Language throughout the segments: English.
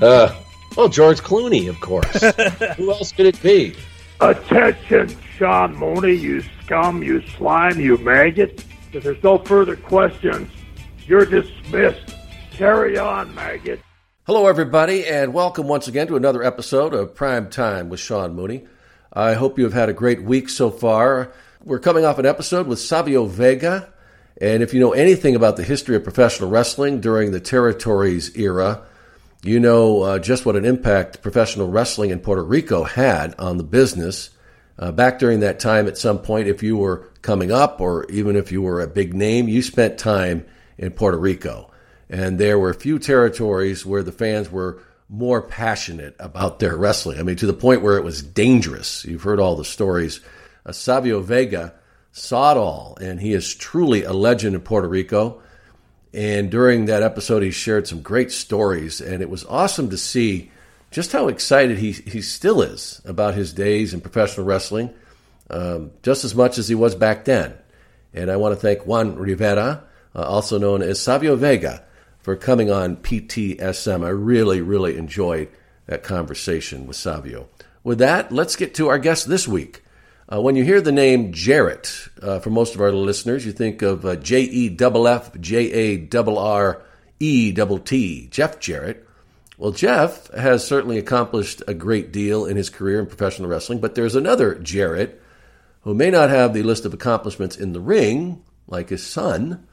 uh, well, George Clooney, of course. Who else could it be? Attention, Sean Mooney, you scum, you slime, you maggot. If there's no further questions, you're dismissed. Carry on, maggot. Hello, everybody, and welcome once again to another episode of Prime Time with Sean Mooney. I hope you have had a great week so far. We're coming off an episode with Savio Vega, and if you know anything about the history of professional wrestling during the Territories era, you know uh, just what an impact professional wrestling in Puerto Rico had on the business. Uh, back during that time, at some point, if you were coming up or even if you were a big name, you spent time in Puerto Rico. And there were few territories where the fans were more passionate about their wrestling. I mean, to the point where it was dangerous. You've heard all the stories. Uh, Savio Vega saw it all, and he is truly a legend in Puerto Rico. And during that episode, he shared some great stories, and it was awesome to see just how excited he, he still is about his days in professional wrestling, um, just as much as he was back then. And I want to thank Juan Rivera, uh, also known as Savio Vega, for coming on PTSM. I really, really enjoyed that conversation with Savio. With that, let's get to our guest this week. Uh, when you hear the name Jarrett, uh, for most of our listeners, you think of uh, J E F F J A R R E T T, Jeff Jarrett. Well, Jeff has certainly accomplished a great deal in his career in professional wrestling, but there's another Jarrett who may not have the list of accomplishments in the ring, like his son,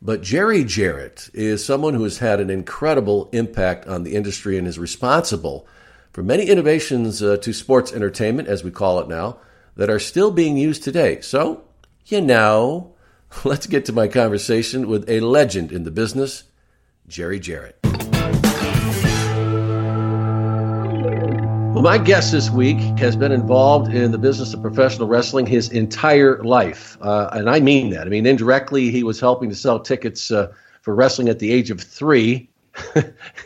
but Jerry Jarrett is someone who has had an incredible impact on the industry and is responsible for many innovations uh, to sports entertainment, as we call it now, that are still being used today. So, you know, let's get to my conversation with a legend in the business, Jerry Jarrett. Well, my guest this week has been involved in the business of professional wrestling his entire life. Uh, and I mean that. I mean, indirectly, he was helping to sell tickets uh, for wrestling at the age of three.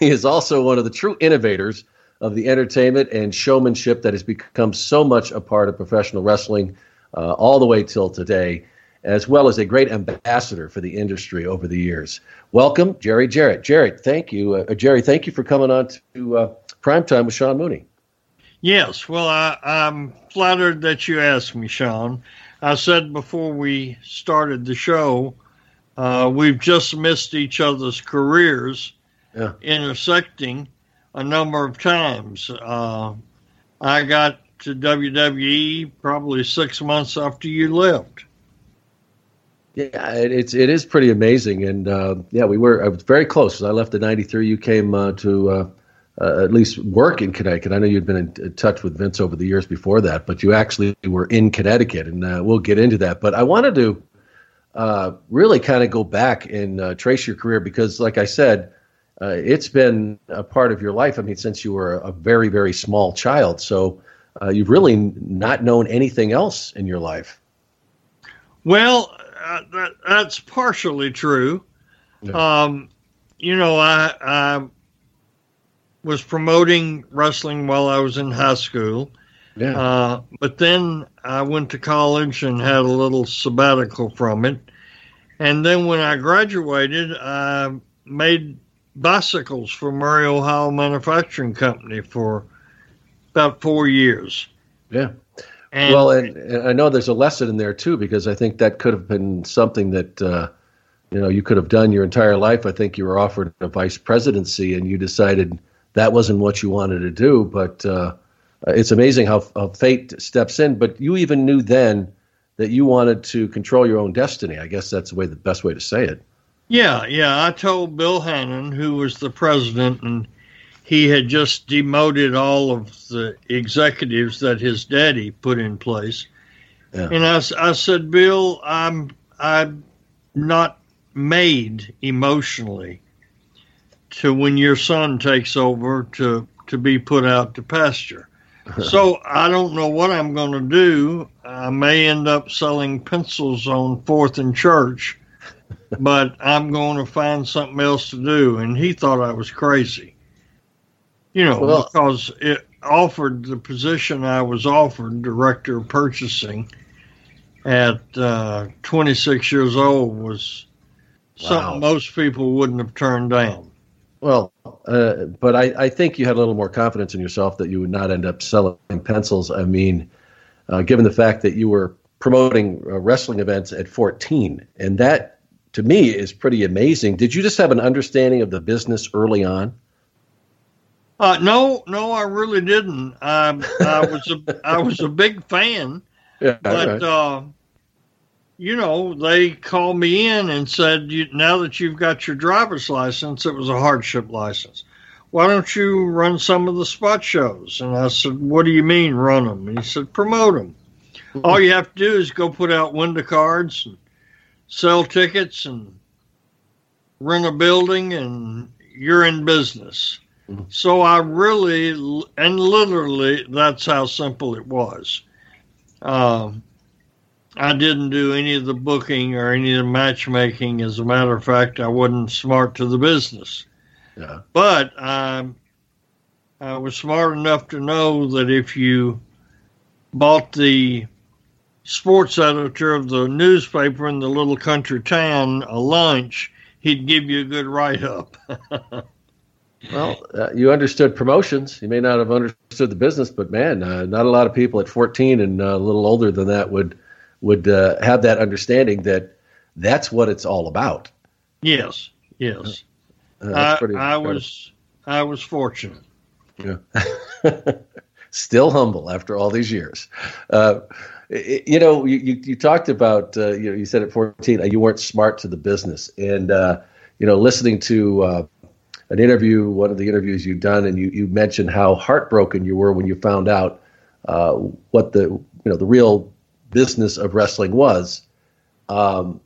he is also one of the true innovators of the entertainment and showmanship that has become so much a part of professional wrestling uh, all the way till today, as well as a great ambassador for the industry over the years. Welcome, Jerry Jarrett. Jerry, thank you. Uh, Jerry, thank you for coming on to uh, Primetime with Sean Mooney. Yes, well, I, I'm flattered that you asked me, Sean. I said before we started the show, uh, we've just missed each other's careers yeah. intersecting a number of times. Uh, I got to WWE probably six months after you left. Yeah, it, it's it is pretty amazing, and uh, yeah, we were very close. I left in '93. You came uh, to uh, uh, at least work in Connecticut. I know you'd been in, in, touch with Vince over the years before that, but you actually were in Connecticut, and uh, we'll get into that. But I wanted to uh, really kind of go back and trace your career because, like I said, uh, it's been a part of your life. I mean, since you were a very, very small child. So uh, you've really not known anything else in your life. Well, that, that's partially true. Yeah. Um, you know, I, I was promoting wrestling while I was in high school. Yeah. Uh, but then I went to college and had a little sabbatical from it. And then when I graduated, I made bicycles for Murray, Ohio Manufacturing Company for about four years. Yeah. And, well, and, and, I know there's a lesson in there too, because I think that could have been something that, uh, you know, you could have done your entire life. I think you were offered a vice presidency and you decided – that wasn't what you wanted to do, but uh, it's amazing how, how fate steps in. But you even knew then that you wanted to control your own destiny. I guess that's the way the best way to say it. Yeah, yeah. I told Bill Hannon, who was the president, and he had just demoted all of the executives that his daddy put in place. Yeah. And I, I said, Bill, I'm I'm not made emotionally to when your son takes over to to be put out to pasture. so I don't know what I'm going to do. I may end up selling pencils on Fourth and Church, but I'm going to find something else to do. And he thought I was crazy, you know, well, because it offered the position I was offered, director of purchasing, at uh, 26 years old was wow. something most people wouldn't have turned down. Well, uh, but I, I, think you had a little more confidence in yourself that you would not end up selling pencils. I mean, uh, given the fact that you were promoting uh, wrestling events at 14, and that to me is pretty amazing. Did you just have an understanding of the business early on? Uh, no, no, I really didn't. I, I was a I was a big fan, yeah, but right. Uh, you know, they called me in and said, now that you've got your driver's license, it was a hardship license. Why don't you run some of the spot shows? And I said, what do you mean run them? And he said, promote them. All you have to do is go put out window cards and sell tickets and rent a building and you're in business. Mm-hmm. So I really, and literally, that's how simple it was. Um, I didn't do any of the booking or any of the matchmaking. As a matter of fact, I wasn't smart to the business. Yeah. But I, I was smart enough to know that if you bought the sports editor of the newspaper in the little country town a lunch, he'd give you a good write up. well, uh, you understood promotions. You may not have understood the business, but man, uh, not a lot of people at 14 and uh, a little older than that would would uh, have that understanding that that's what it's all about. Yes, yes. Uh, I, I was I was fortunate. Yeah. Still humble after all these years. Uh, you know, you, you, talked about uh, you know you said at fourteen uh, you weren't smart to the business, and uh, you know listening to an interview, one of the interviews you've done, and you, you mentioned how heartbroken you were when you found out what the you know the real business of wrestling was. Um,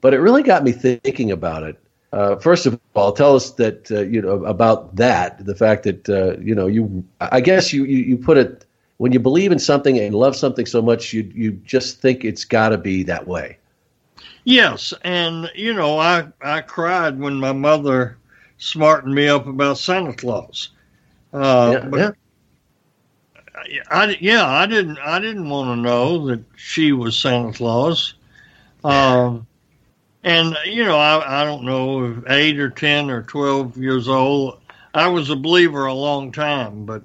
but it really got me thinking about it. Uh, first of all, tell us that uh, you know about that. The fact that uh, you know you, I guess you, you, you put it when you believe in something and love something so much, you you just think it's got to be that way. Yes, and you know I I cried when my mother smartened me up about Santa Claus. Uh, yeah, yeah. I, yeah, I didn't I didn't want to know that she was Santa Claus. Um, and you know, I, I don't know, eight or ten or twelve years old. I was a believer a long time, but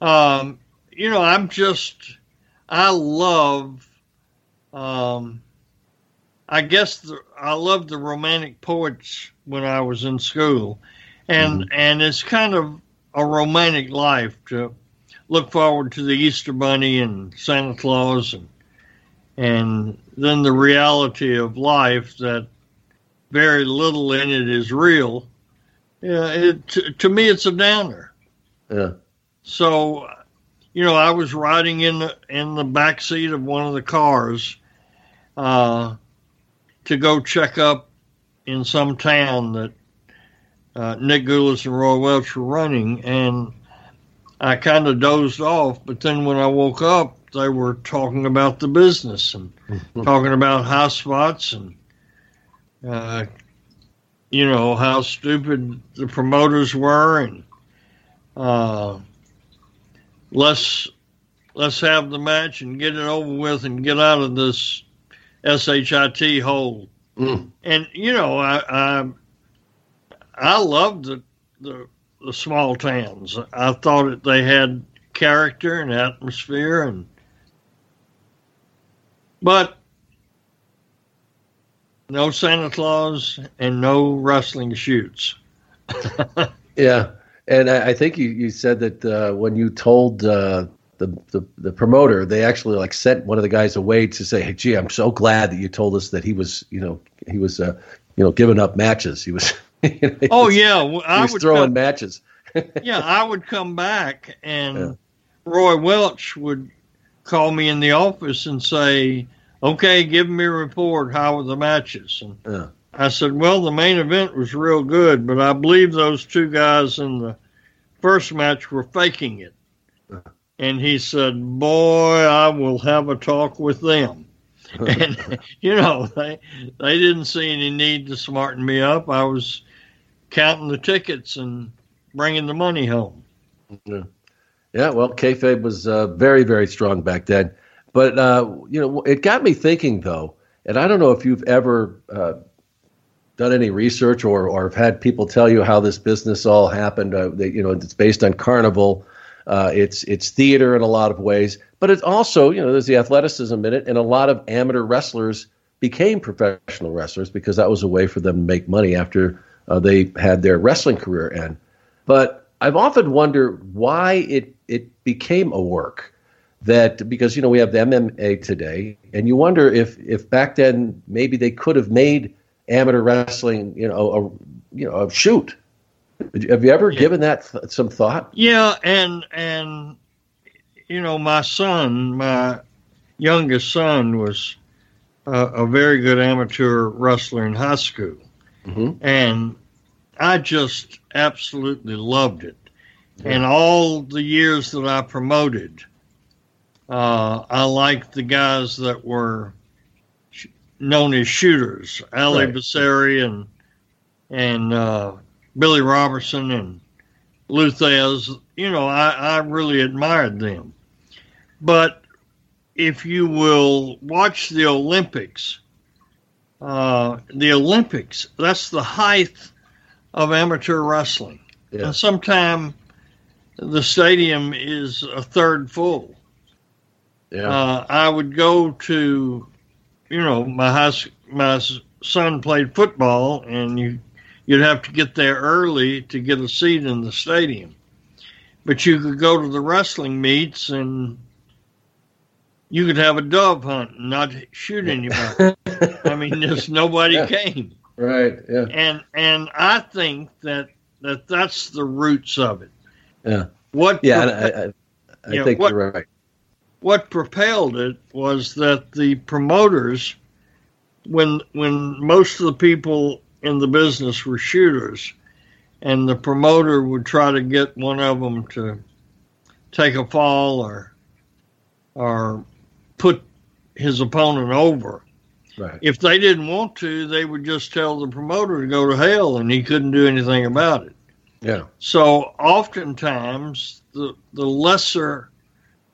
um, you know, I'm just I love. Um, I guess the, I loved the romantic poets when I was in school, and mm-hmm. and it's kind of a romantic life to look forward to the Easter Bunny and Santa Claus and and then the reality of life that very little in it is real. Yeah, it, to, to me it's a downer. Yeah. So, you know, I was riding in the in the back seat of one of the cars uh, to go check up in some town that uh, Nick Gulas and Roy Welch were running, and I kind of dozed off, but then when I woke up, they were talking about the business and talking about high spots and, uh, you know, how stupid the promoters were and uh, let's let's have the match and get it over with and get out of this shit hole. Mm. And you know, I I, I loved the the the small towns. I thought that they had character and atmosphere and but no Santa Claus and no wrestling shoots. yeah. And I, I think you, you said that uh, when you told uh, the, the the promoter, they actually like sent one of the guys away to say, "Hey, gee, I'm so glad that you told us that he was, you know, he was, uh, you know, giving up matches. He was." you know, he oh was- yeah, well, I was would throwing come- matches. yeah, I would come back and Yeah. Roy Welch would call me in the office and say, "Okay, give me a report. How were the matches?" And Yeah. I said, "Well, the main event was real good, but I believe those two guys in the first match were faking it." And he said, "Boy, I will have a talk with them." and you know, they they didn't see any need to smarten me up. I was counting the tickets and bringing the money home. Yeah. Yeah, well, kayfabe was uh, very, very strong back then. But uh, you know, it got me thinking though, and I don't know if you've ever uh, done any research or or have had people tell you how this business all happened. Uh, that you know, it's based on carnival. Uh, it's it's theater in a lot of ways, but it's also you know there's the athleticism in it, and a lot of amateur wrestlers became professional wrestlers because that was a way for them to make money after uh, they had their wrestling career end. But I've often wondered why it it became a work that because you know we have the MMA today, and you wonder if if back then maybe they could have made amateur wrestling you know a you know a shoot. Have you ever given that th- some thought? Yeah, and and you know, my son, my youngest son, was a, a very good amateur wrestler in high school, Mm-hmm. and I just absolutely loved it. And all the years that I promoted, uh, I liked the guys that were sh- known as shooters, Ali Right. And and uh, Billy Robinson and Lou Thesz. You know, I, I really admired them. But if you will watch the Olympics, uh, the Olympics, that's the height of amateur wrestling. Yeah. And sometime the stadium is a third full. Yeah. Uh, I would go to, you know, my high, my son played football, and you you'd have to get there early to get a seat in the stadium. But you could go to the wrestling meets, and you could have a dove hunt and not shoot anybody. I mean, there's nobody Yeah. came, Right. Yeah. and and I think that that that's the roots of it. Yeah. What Yeah. prope- I, I, I think what- you're right. what propelled it was that the promoters when when most of the people in the business were shooters and the promoter would try to get one of them to take a fall or or put his opponent over Right. if they didn't want to they would just tell the promoter to go to hell and he couldn't do anything about it Yeah. so oftentimes the the lesser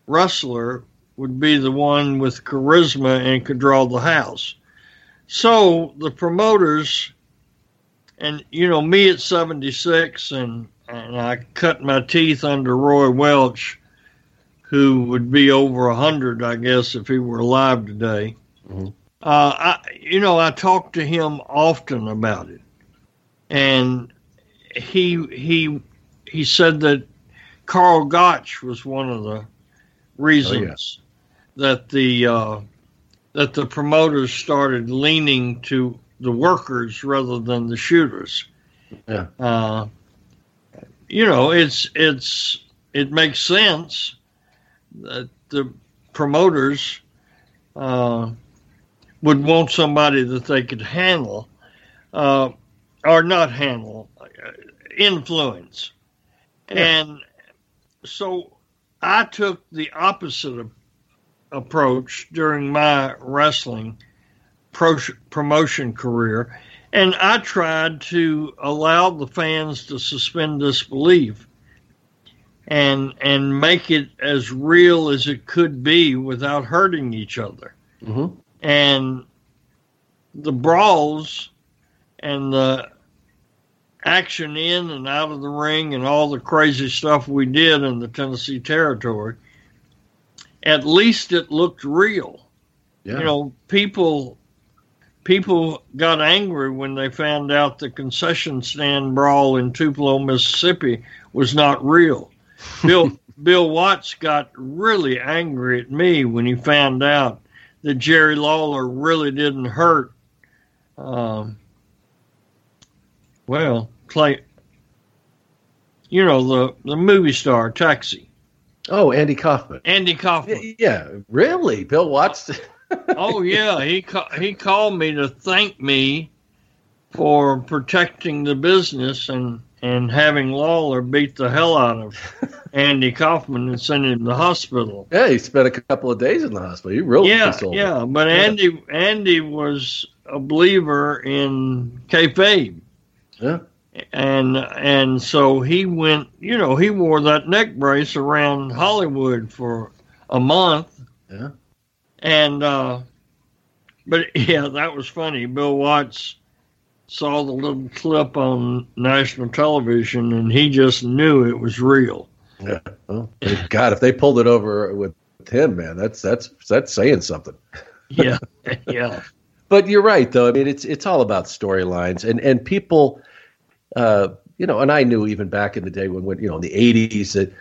wrestler would be the one with charisma and could draw the house. So the promoters and you know me at 76 and and I cut my teeth under Roy Welch who would be over 100 I guess if he were alive today. Mhm. Uh, I, you know, I talked to him often about it, and he he he said that Karl Gotch was one of the reasons that the uh, that the promoters started leaning to the workers rather than the shooters. Yeah. Uh, you know, it's it's it makes sense that the promoters uh, would want somebody that they could handle, uh, or not handle, uh, influence. And so I took the opposite of, approach during my wrestling pro- promotion career, and I tried to allow the fans to suspend disbelief and and make it as real as it could be without hurting each other Mm-hmm. and the brawls and the action in and out of the ring and all the crazy stuff we did in the Tennessee territory, at least it looked real. Yeah. You know, people people got angry when they found out the concession stand brawl in Tupelo, Mississippi was not real. Bill Bill Watts got really angry at me when he found out that Jerry Lawler really didn't hurt. Um, well, Clay, you know the the movie star Taxi. Oh, Andy Kaufman. Andy Kaufman. Yeah, really, Bill Watts. oh yeah, he ca- he called me to thank me for protecting the business and and having Lawler beat the hell out of Andy Kaufman and send him to the hospital. Yeah, he spent a couple of days in the hospital. He really yeah, yeah. him. But Andy Andy was a believer in kayfabe. Yeah. And and so he went. You know, he wore that neck brace around Hollywood for a month. Yeah. And uh, but yeah, that was funny. Bill Watts saw the little clip on national television, and he just knew it was real. Yeah. Well, God, if they pulled it over with him, man, that's that's that's saying something. Yeah, yeah. But you're right, though. I mean, it's it's all about storylines, and and people, uh, you know, and I knew even back in the day when, when you know, in the '80s, that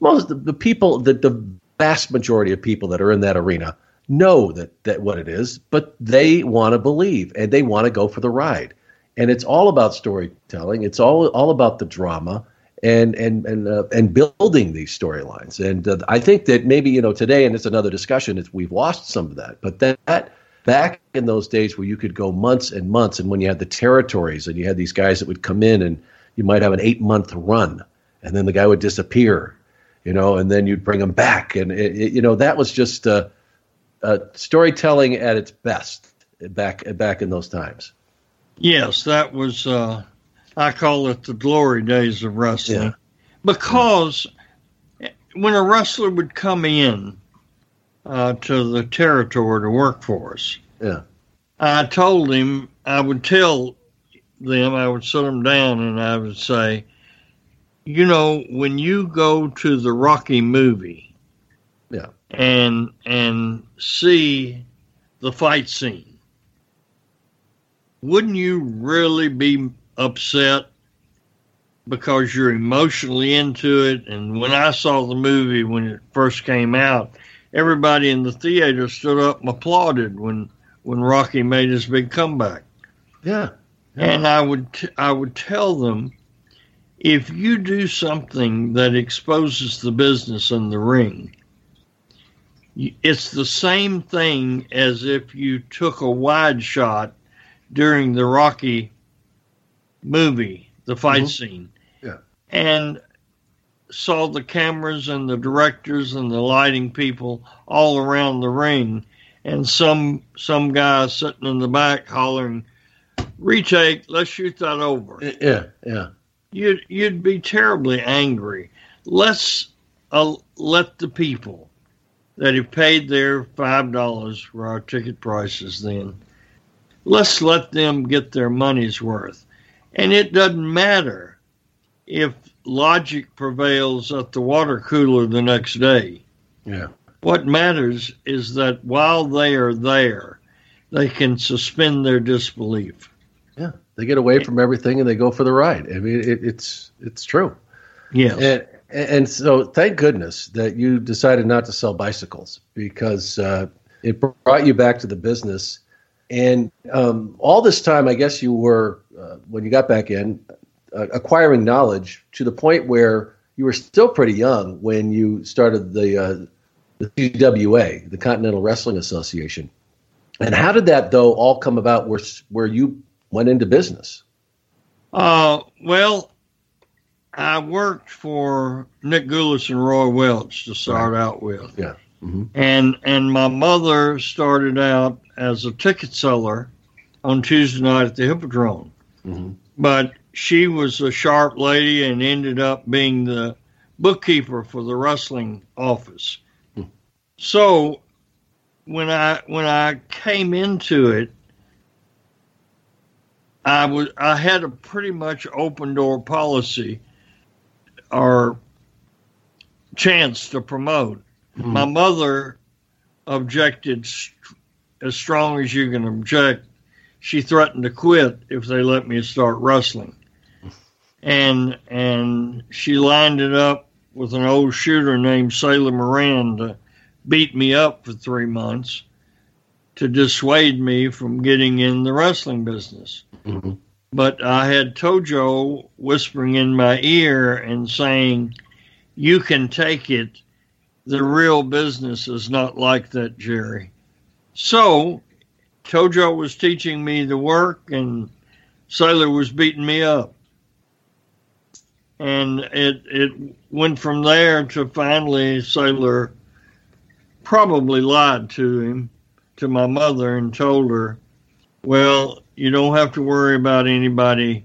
most of the people, the the vast majority of people that are in that arena know that that what it is, but they want to believe and they want to go for the ride, and it's all about storytelling. It's all all about the drama and and and uh, and building these storylines. And uh, I think that maybe you know today, and it's another discussion. It's, we've lost some of that, but that, that back in those days where you could go months and months, and when you had the territories and you had these guys that would come in and you might have an eight month run, and then the guy would disappear, you know, and then you'd bring him back, and it, it, you know that was just uh, uh, storytelling at its best back back in those times. Yes, that was. Uh, I call it the glory days of wrestling, yeah. because when a wrestler would come in uh, to the territory to work for us, yeah, I told him I would tell them I would sit them down and I would say, you know, when you go to the Rocky movie, yeah, and and see the fight scene, wouldn't you really be upset because you're emotionally into it? And when I saw the movie when it first came out, everybody in the theater stood up and applauded when when Rocky made his big comeback. Yeah. yeah. And I would t- I would tell them if you do something that exposes the business in the ring, it's the same thing as if you took a wide shot during the Rocky movie, the fight mm-hmm. scene. Yeah. And saw the cameras and the directors and the lighting people all around the ring and some some guy sitting in the back hollering retake let's shoot that over. Yeah yeah. You'd you'd be terribly angry. Let's uh, let the people that have paid their five dollars for our ticket prices then let's let them get their money's worth. And it doesn't matter if logic prevails at the water cooler the next day. Yeah. What matters is that while they are there, they can suspend their disbelief. Yeah, they get away from everything and they go for the ride. I mean, it, it's it's true. Yeah. And, and so, thank goodness that you decided not to sell bicycles because uh, it brought you back to the business. And um, all this time, I guess you were uh, when you got back in uh, acquiring knowledge to the point where you were still pretty young when you started the uh, the CWA, the Continental Wrestling Association. And how did that though all come about? Where where you went into business? Uh, well, I worked for Nick Gulas and Roy Welch to start right. out with. Yeah. Mm-hmm. And and my mother started out as a ticket seller on Tuesday night at the Hippodrome. Mm-hmm. But she was a sharp lady and ended up being the bookkeeper for the wrestling office. Hmm. So when I when I came into it, I was I had a pretty much open door policy or chance to promote. Hmm. My mother objected st- as strong as you can object she threatened to quit if they let me start wrestling. And and she lined it up with an old shooter named Sailor Moran to beat me up for three months to dissuade me from getting in the wrestling business. Mm-hmm. But I had Tojo whispering in my ear and saying, You can take it. The real business is not like that, Jerry. So Tojo was teaching me the work and Sailor was beating me up. And it it went from there to finally Sailor probably lied to him, to my mother, and told her, Well, you don't have to worry about anybody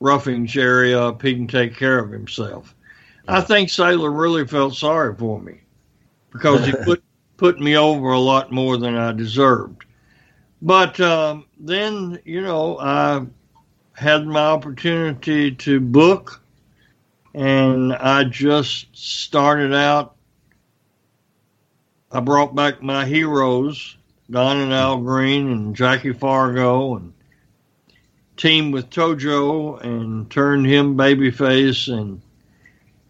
roughing Jerry up. He can take care of himself. I think Sailor really felt sorry for me because he put put me over a lot more than I deserved. But um, then, you know, I had my opportunity to book, and I just started out. I brought back my heroes, Don and Al Green and Jackie Fargo, and teamed with Tojo and turned him babyface. And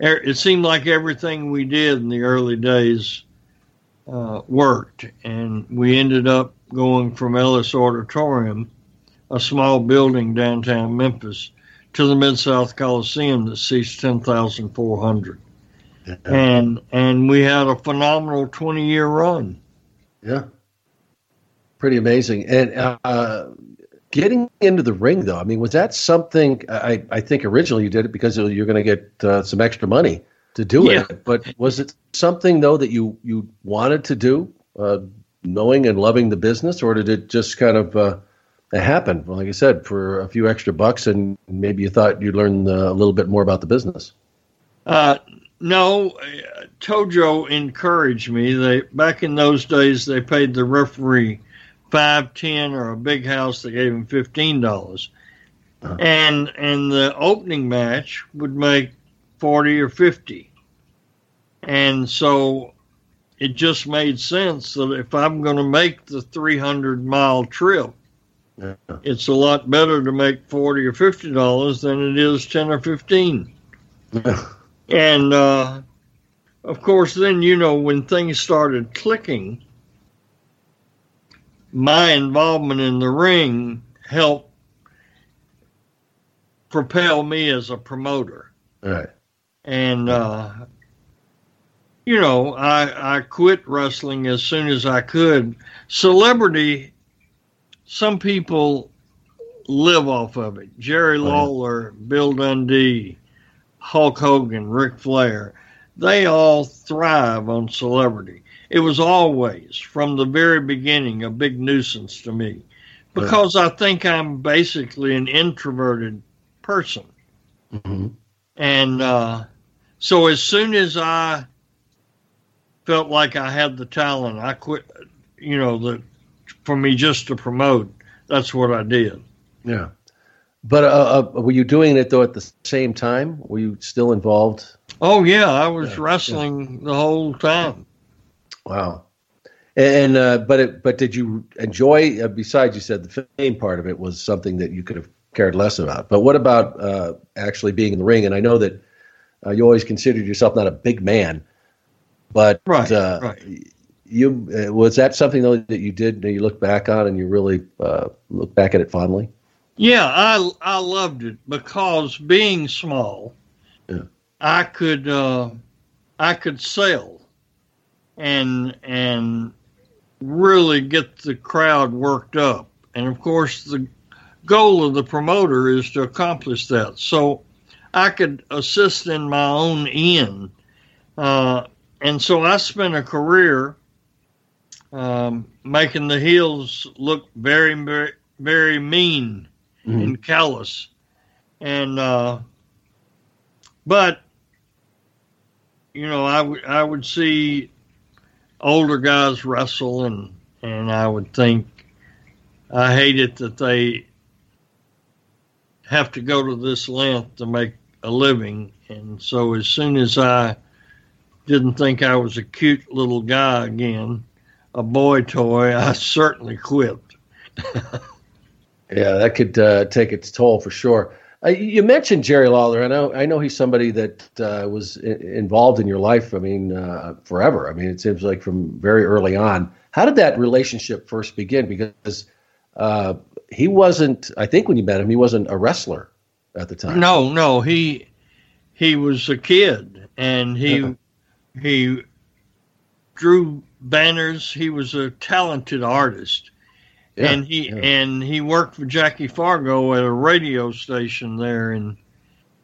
it seemed like everything we did in the early days uh, worked. And we ended up going from Ellis Auditorium, a small building downtown Memphis, to the Mid South Coliseum that seats 10,400. Yeah. And and we had a phenomenal 20 year run. Yeah. Pretty amazing. And uh, getting into the ring, though, I mean, was that something? I, I think originally you did it because you're going to get uh, some extra money to do yeah. it. But was it something though that you you wanted to do, uh, knowing and loving the business, or did it just kind of uh, happened. Well, like I said, for a few extra bucks, and maybe you thought you'd learn a little bit more about the business. Uh, no, Tojo encouraged me. They back in those days they paid the referee five, ten, or a big house they gave him fifteen dollars, uh-huh. and and the opening match would make forty or fifty, and so it just made sense that if I'm going to make the 300 mile trip, yeah. it's a lot better to make 40 or 50 dollars than it is 10 or 15. Yeah. And uh, of course, then you know when things started clicking, my involvement in the ring helped propel me as a promoter. Right. And uh, you know, I I quit wrestling as soon as I could. Celebrity, some people live off of it. Jerry Lawler, Bill Dundee, Hulk Hogan, Ric Flair, they all thrive on celebrity. It was always, from the very beginning, a big nuisance to me because I think I'm basically an introverted person. Mm-hmm. And uh, so as soon as I felt like I had the talent. I quit, you know, the for me just to promote. That's what I did. Yeah. But uh, uh, were you doing it though at the same time? Were you still involved? Oh yeah, I was yeah, wrestling yeah. the whole time. Wow. And uh, but it, but did you enjoy? Uh, besides, you said the fame part of it was something that you could have cared less about. But what about uh, actually being in the ring? And I know that uh, you always considered yourself not a big man, but right, uh, right. You uh, was that something though that you did that you look back on and you really uh, look back at it fondly? Yeah, I I loved it because being small, yeah. I could uh, I could sell and and really get the crowd worked up. And of course, the goal of the promoter is to accomplish that. So I could assist in my own end. Uh, and so I spent a career um, making the heels look very, very, very mean mm-hmm. and callous. And, uh, but, you know, I, w- I would see older guys wrestle and, and I would think, I hate it that they have to go to this length to make a living. And so as soon as I didn't think I was a cute little guy again, a boy toy, I certainly quit. Yeah, that could uh, take its toll for sure. Uh, you mentioned Jerry Lawler. I know. I know he's somebody that uh, was I- involved in your life. I mean, uh, forever. I mean, it seems like from very early on. How did that relationship first begin? Because uh, he wasn't. I think when you met him, he wasn't a wrestler at the time. No, no, he he was a kid, and he he drew banners. He was a talented artist, Yeah, and he yeah. and he worked for Jackie Fargo at a radio station there in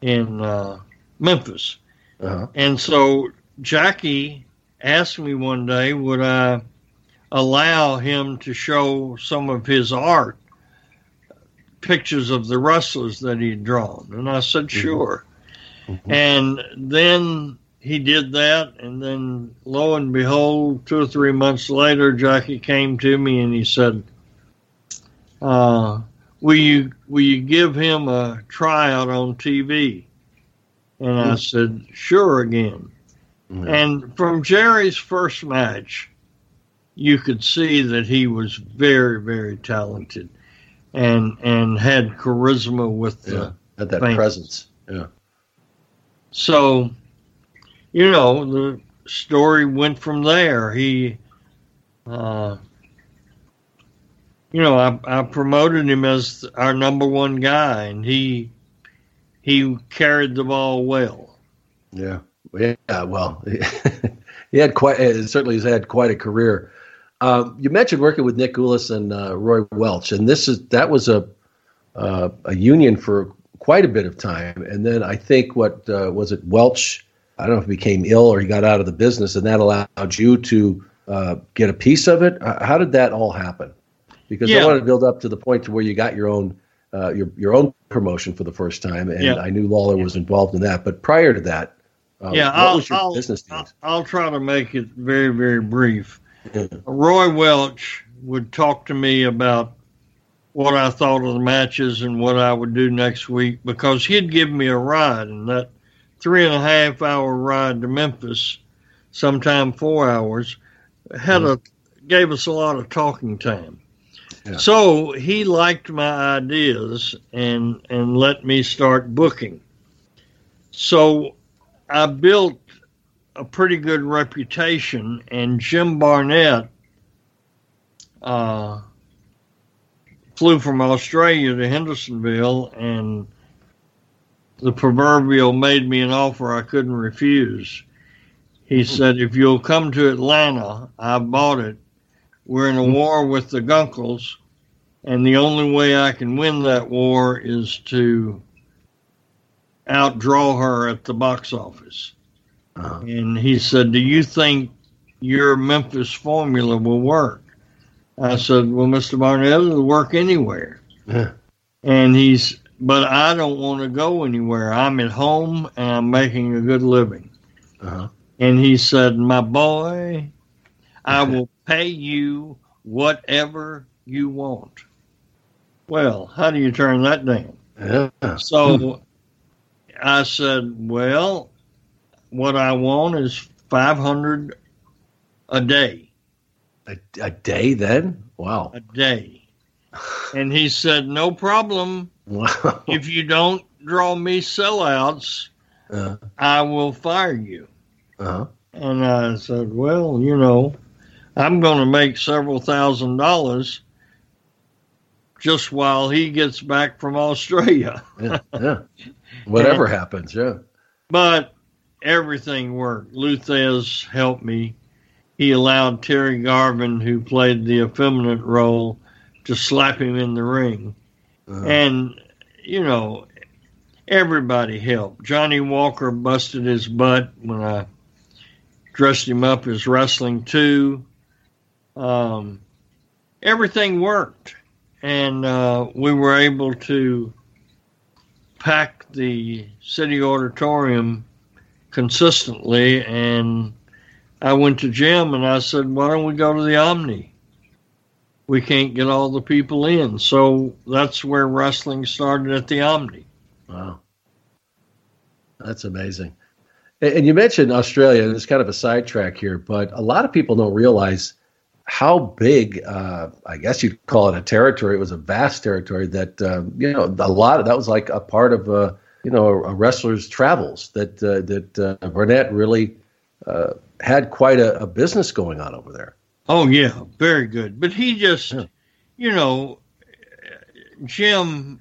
in uh, Memphis. Uh-huh. And so Jackie asked me one day, would I allow him to show some of his art, pictures of the wrestlers that he'd drawn? And I said, sure. And then he did that. And then lo and behold, two or three months later, Jackie came to me and he said, uh, will you, will you give him a tryout on TV? And I said, sure again. And from Jerry's first match, you could see that he was very, very talented and and had charisma with the had that fans. presence. Yeah. So, you know, the story went from there. He, uh, you know, I, I promoted him as our number one guy, and he he carried the ball well. Yeah. Yeah. Well, he had quite uh, certainly has had quite a career. Um, you mentioned working with Nick Gulas and uh, Roy Welch, and this is that was a uh, a union for quite a bit of time. And then I think what uh, was it Welch? I don't know if he became ill or he got out of the business, and that allowed you to uh, get a piece of it. How did that all happen? Because I Yeah. wanted to build up to the point to where you got your own uh, your your own promotion for the first time, and Yeah. I knew Lawler was involved in that. But prior to that, uh, yeah, what I'll, was your I'll, business I'll. I'll try to make it very, very brief. Roy Welch would talk to me about what I thought of the matches and what I would do next week because he'd give me a ride, and that three and a half hour ride to Memphis, sometime four hours, had a gave us a lot of talking time. Yeah. So he liked my ideas and and let me start booking. So I built a pretty good reputation, and Jim Barnett uh, flew from Australia to Hendersonville, and the proverbial made me an offer I couldn't refuse. He said, If you'll come to Atlanta, I bought it. We're in a mm-hmm. war with the Gunkels, and the only way I can win that war is to outdraw her at the box office. Uh-huh. And he said, Do you think your Memphis formula will work? I said, Well, Mr. Barnett, it'll work anywhere. Yeah. And he's, but I don't want to go anywhere. I'm at home and I'm making a good living. Uh-huh. And he said, My boy, I will pay you whatever you want. Well, how do you turn that down? Yeah. So I said, Well, what I want is 500 a day. A, a day then? Wow. A day. And he said, No problem. Wow. If you don't draw me sellouts, Uh, I will fire you. uh-huh. And I said, Well, you know, I'm going to make several thousand dollars just while he gets back from Australia. Yeah. Yeah. Whatever happens. Yeah. But everything worked. Lou Thesz helped me. He allowed Terry Garvin, who played the effeminate role, to slap him in the ring. Uh-huh. And, you know, everybody helped. Johnny Walker busted his butt when I dressed him up as wrestling too. Um, everything worked. And uh, we were able to pack the city auditorium consistently. And I went to Jim and I said, why don't we go to the Omni? We can't get all the people in. So that's where wrestling started at the Omni. Wow. That's amazing. And you mentioned Australia, and it's kind of a sidetrack here, but a lot of people don't realize how big, uh, I guess you'd call it a territory. It was a vast territory that, um, you know, a lot of that was like a part of, uh, you know, a, a wrestler's travels that, uh, that uh, Barnett really uh, had quite a, a, business going on over there. Oh, yeah, very good. But he just, yeah. you know, Jim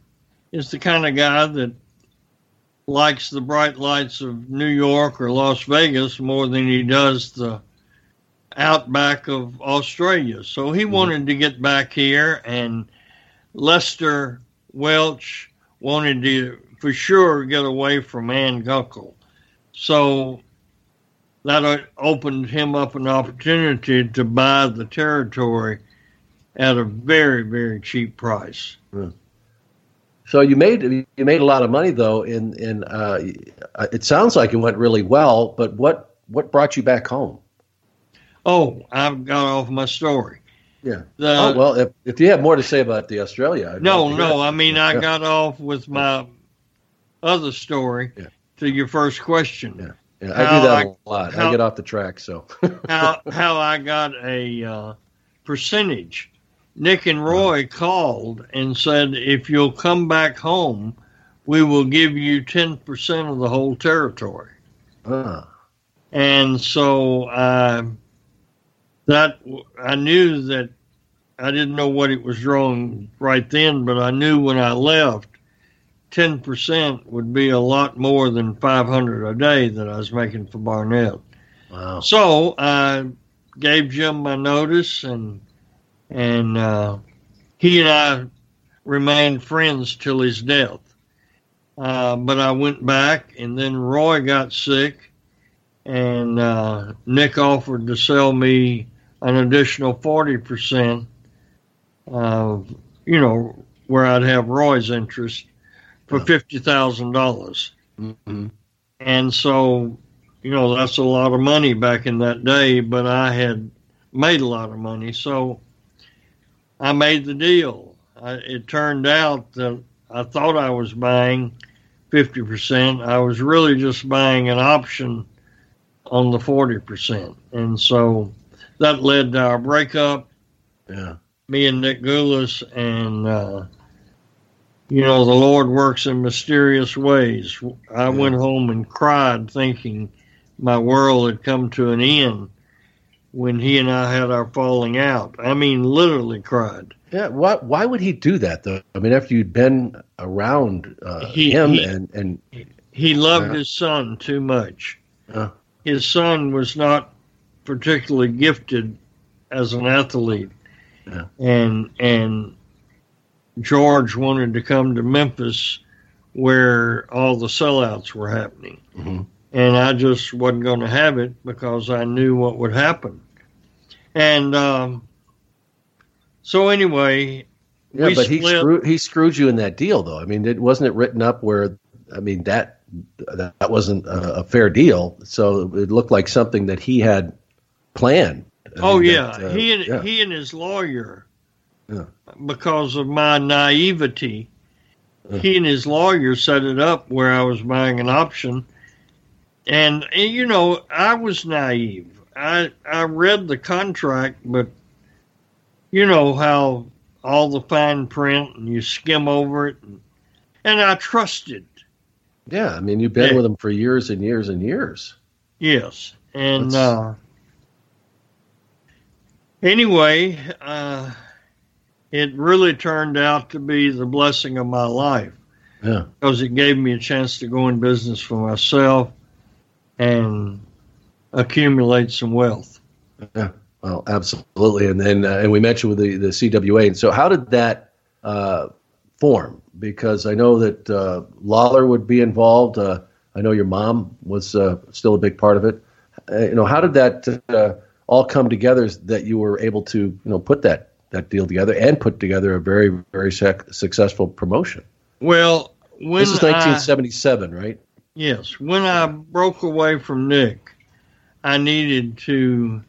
is the kind of guy that likes the bright lights of New York or Las Vegas more than he does the outback of Australia. So he mm-hmm. wanted to get back here, and Lester Welch wanted to for sure get away from Ann Gunkel. So that opened him up an opportunity to buy the territory at a very, very cheap price. Mm. So you made you made a lot of money though. In in uh, it sounds like it went really well. But what what brought you back home? Oh, I've got off my story. Yeah. The, oh well, if, if you have more to say about the Australia, I'd no, no. I mean, I yeah. got off with my other story yeah. to your first question. Yeah. Yeah, I do that I, a lot. How, I get off the track, so how how I got a uh, percentage Nick and Roy called and said, if you'll come back home, we will give you 10% of the whole territory. Uh. And so uh, that I knew that I didn't know what it was drawing right then, but I knew when I left, 10% would be a lot more than 500 a day that I was making for Barnett. Wow. So I gave Jim my notice and and uh, he and I remained friends till his death. Uh, but I went back, and then Roy got sick, and uh, Nick offered to sell me an additional forty percent. of you know, where I'd have Roy's interest for fifty thousand dollars. Mm-hmm. And so, you know, that's a lot of money back in that day, but I had made a lot of money. So I made the deal. I, it turned out that I thought I was buying 50%. I was really just buying an option on the 40%. And so that led to our breakup. Yeah. Me and Nick Gulas, and, uh, you know, the Lord works in mysterious ways. I went home and cried thinking my world had come to an end when he and I had our falling out. I mean, literally cried. Yeah, why why would he do that though? I mean, after you'd been around uh, he, him he, and and he loved uh, his son too much. Uh, his son was not particularly gifted as an athlete, and and George wanted to come to Memphis where all the sellouts were happening. Mm-hmm and I just wasn't going to have it because I knew what would happen. And um, so anyway, yeah, but split. he screwed he screwed you in that deal, though. I mean, it wasn't it written up where I mean that that wasn't a, a fair deal. So it looked like something that he had planned. I oh mean, yeah, that, uh, he and yeah. he and his lawyer, yeah. because of my naivety, he and his lawyer set it up where I was buying an option and, and you know, I was naive. I I read the contract, but you know how all the fine print and you skim over it, and, and I trusted. Yeah, I mean, you've been and, with them for years and years and years. Yes, and uh, anyway, uh, it really turned out to be the blessing of my life. Yeah, because it gave me a chance to go in business for myself and accumulate some wealth. Yeah, well, absolutely. And then, uh, and we mentioned with the, the CWA. And so, how did that uh, form? Because I know that uh, Lawler would be involved. Uh, I know your mom was uh, still a big part of it. Uh, you know, how did that all come together that you were able to, you know, put that that deal together and put together a very, very sec- successful promotion? Well, when this is 1977, I, right? Yes, when I broke away from Nick, I needed to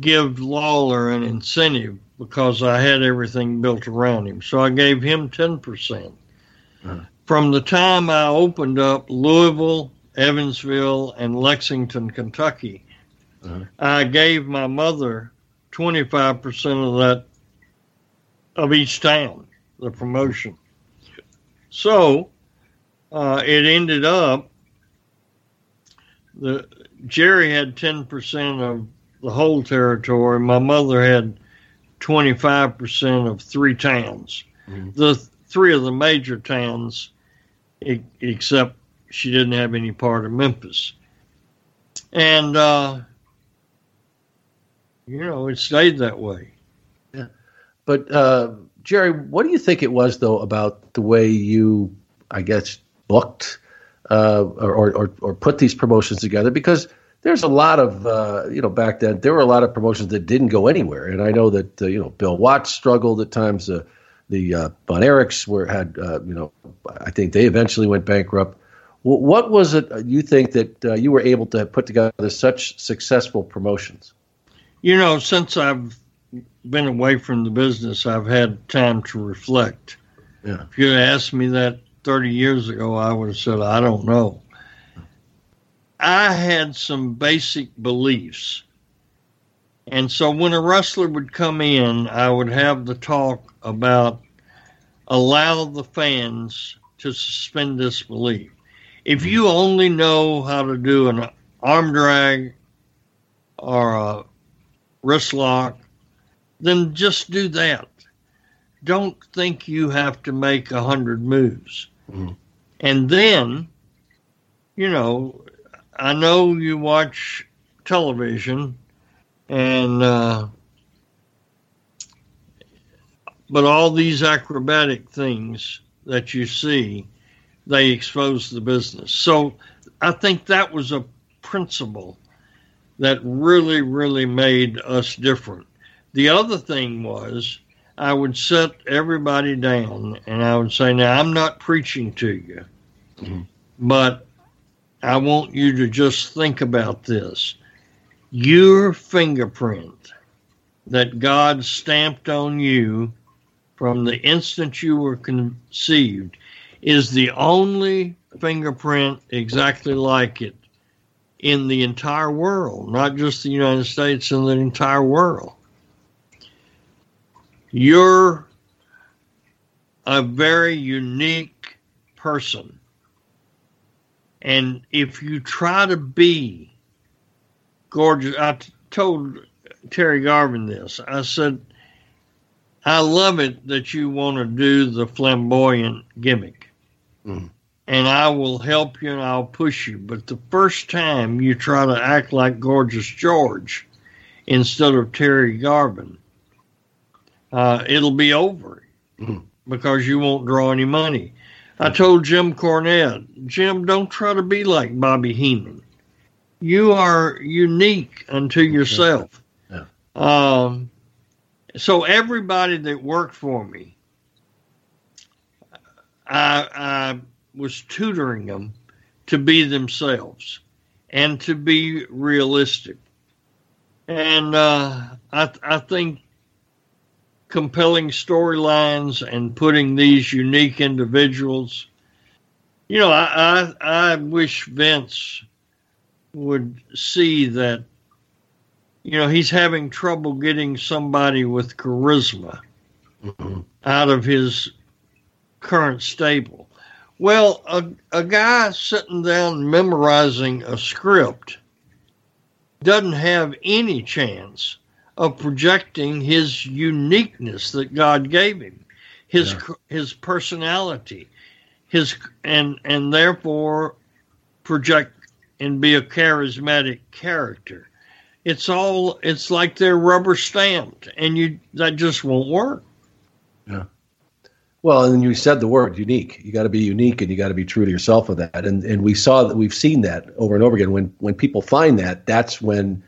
give Lawler an incentive because I had everything built around him. So I gave him 10%. percent uh-huh. From the time I opened up Louisville, Evansville, and Lexington, Kentucky, uh-huh. I gave my mother 25% of that of each town, the promotion. So uh, it ended up the Jerry had 10% of the whole territory. My mother had 25% of three towns. Mm-hmm. The three of the major towns, except she didn't have any part of Memphis. And, uh, you know, it stayed that way. Yeah. But, uh, Jerry, what do you think it was, though, about the way you, I guess, booked uh, or, or, or put these promotions together? Because there's a lot of uh, you know back then there were a lot of promotions that didn't go anywhere, and I know that uh, you know Bill Watts struggled at times. Uh, the uh, Von Erichs had uh, you know I think they eventually went bankrupt. what was it uh, you think that uh, you were able to put together such successful promotions? You know, since I've been away from the business, I've had time to reflect. Yeah. If you had asked me that 30 years ago, I would have said, I don't know. I had some basic beliefs. And so when a wrestler would come in, I would have the talk about allow the fans to suspend disbelief. If you only know how to do an arm drag or a wrist lock, then just do that. Don't think you have to make a hundred moves. Mm-hmm. And then, you know, I know you watch television, and uh, but all these acrobatic things that you see, they expose the business. So I think that was a principle that really, really made us different. The other thing was I would set everybody down and I would say, Now, I'm not preaching to you, mm-hmm. but I want you to just think about this. Your fingerprint that God stamped on you from the instant you were conceived is the only fingerprint exactly like it in the entire world, not just the United States, in the entire world. You're a very unique person. And if you try to be gorgeous, I t- told Terry Garvin this. I said, I love it that you want to do the flamboyant gimmick. Mm. And I will help you and I'll push you. But the first time you try to act like Gorgeous George instead of Terry Garvin, uh, it'll be over mm. because you won't draw any money. I told Jim Cornette, Jim, don't try to be like Bobby Heenan. You are unique unto yourself. Yeah. Um, so everybody that worked for me, I, I was tutoring them to be themselves and to be realistic. And uh, I, I think compelling storylines and putting these unique individuals. You know, I, I, I wish Vince would see that. You know, he's having trouble getting somebody with charisma mm-hmm. out of his current stable. Well, a, a guy sitting down memorizing a script doesn't have any chance of projecting his uniqueness that God gave him, his yeah. his personality, his and and therefore project and be a charismatic character. It's all it's like they're rubber stamped, and you that just won't work. Yeah. Well, and you said the word unique. You got to be unique, and you got to be true to yourself with that. And and we saw that we've seen that over and over again. When when people find that, that's when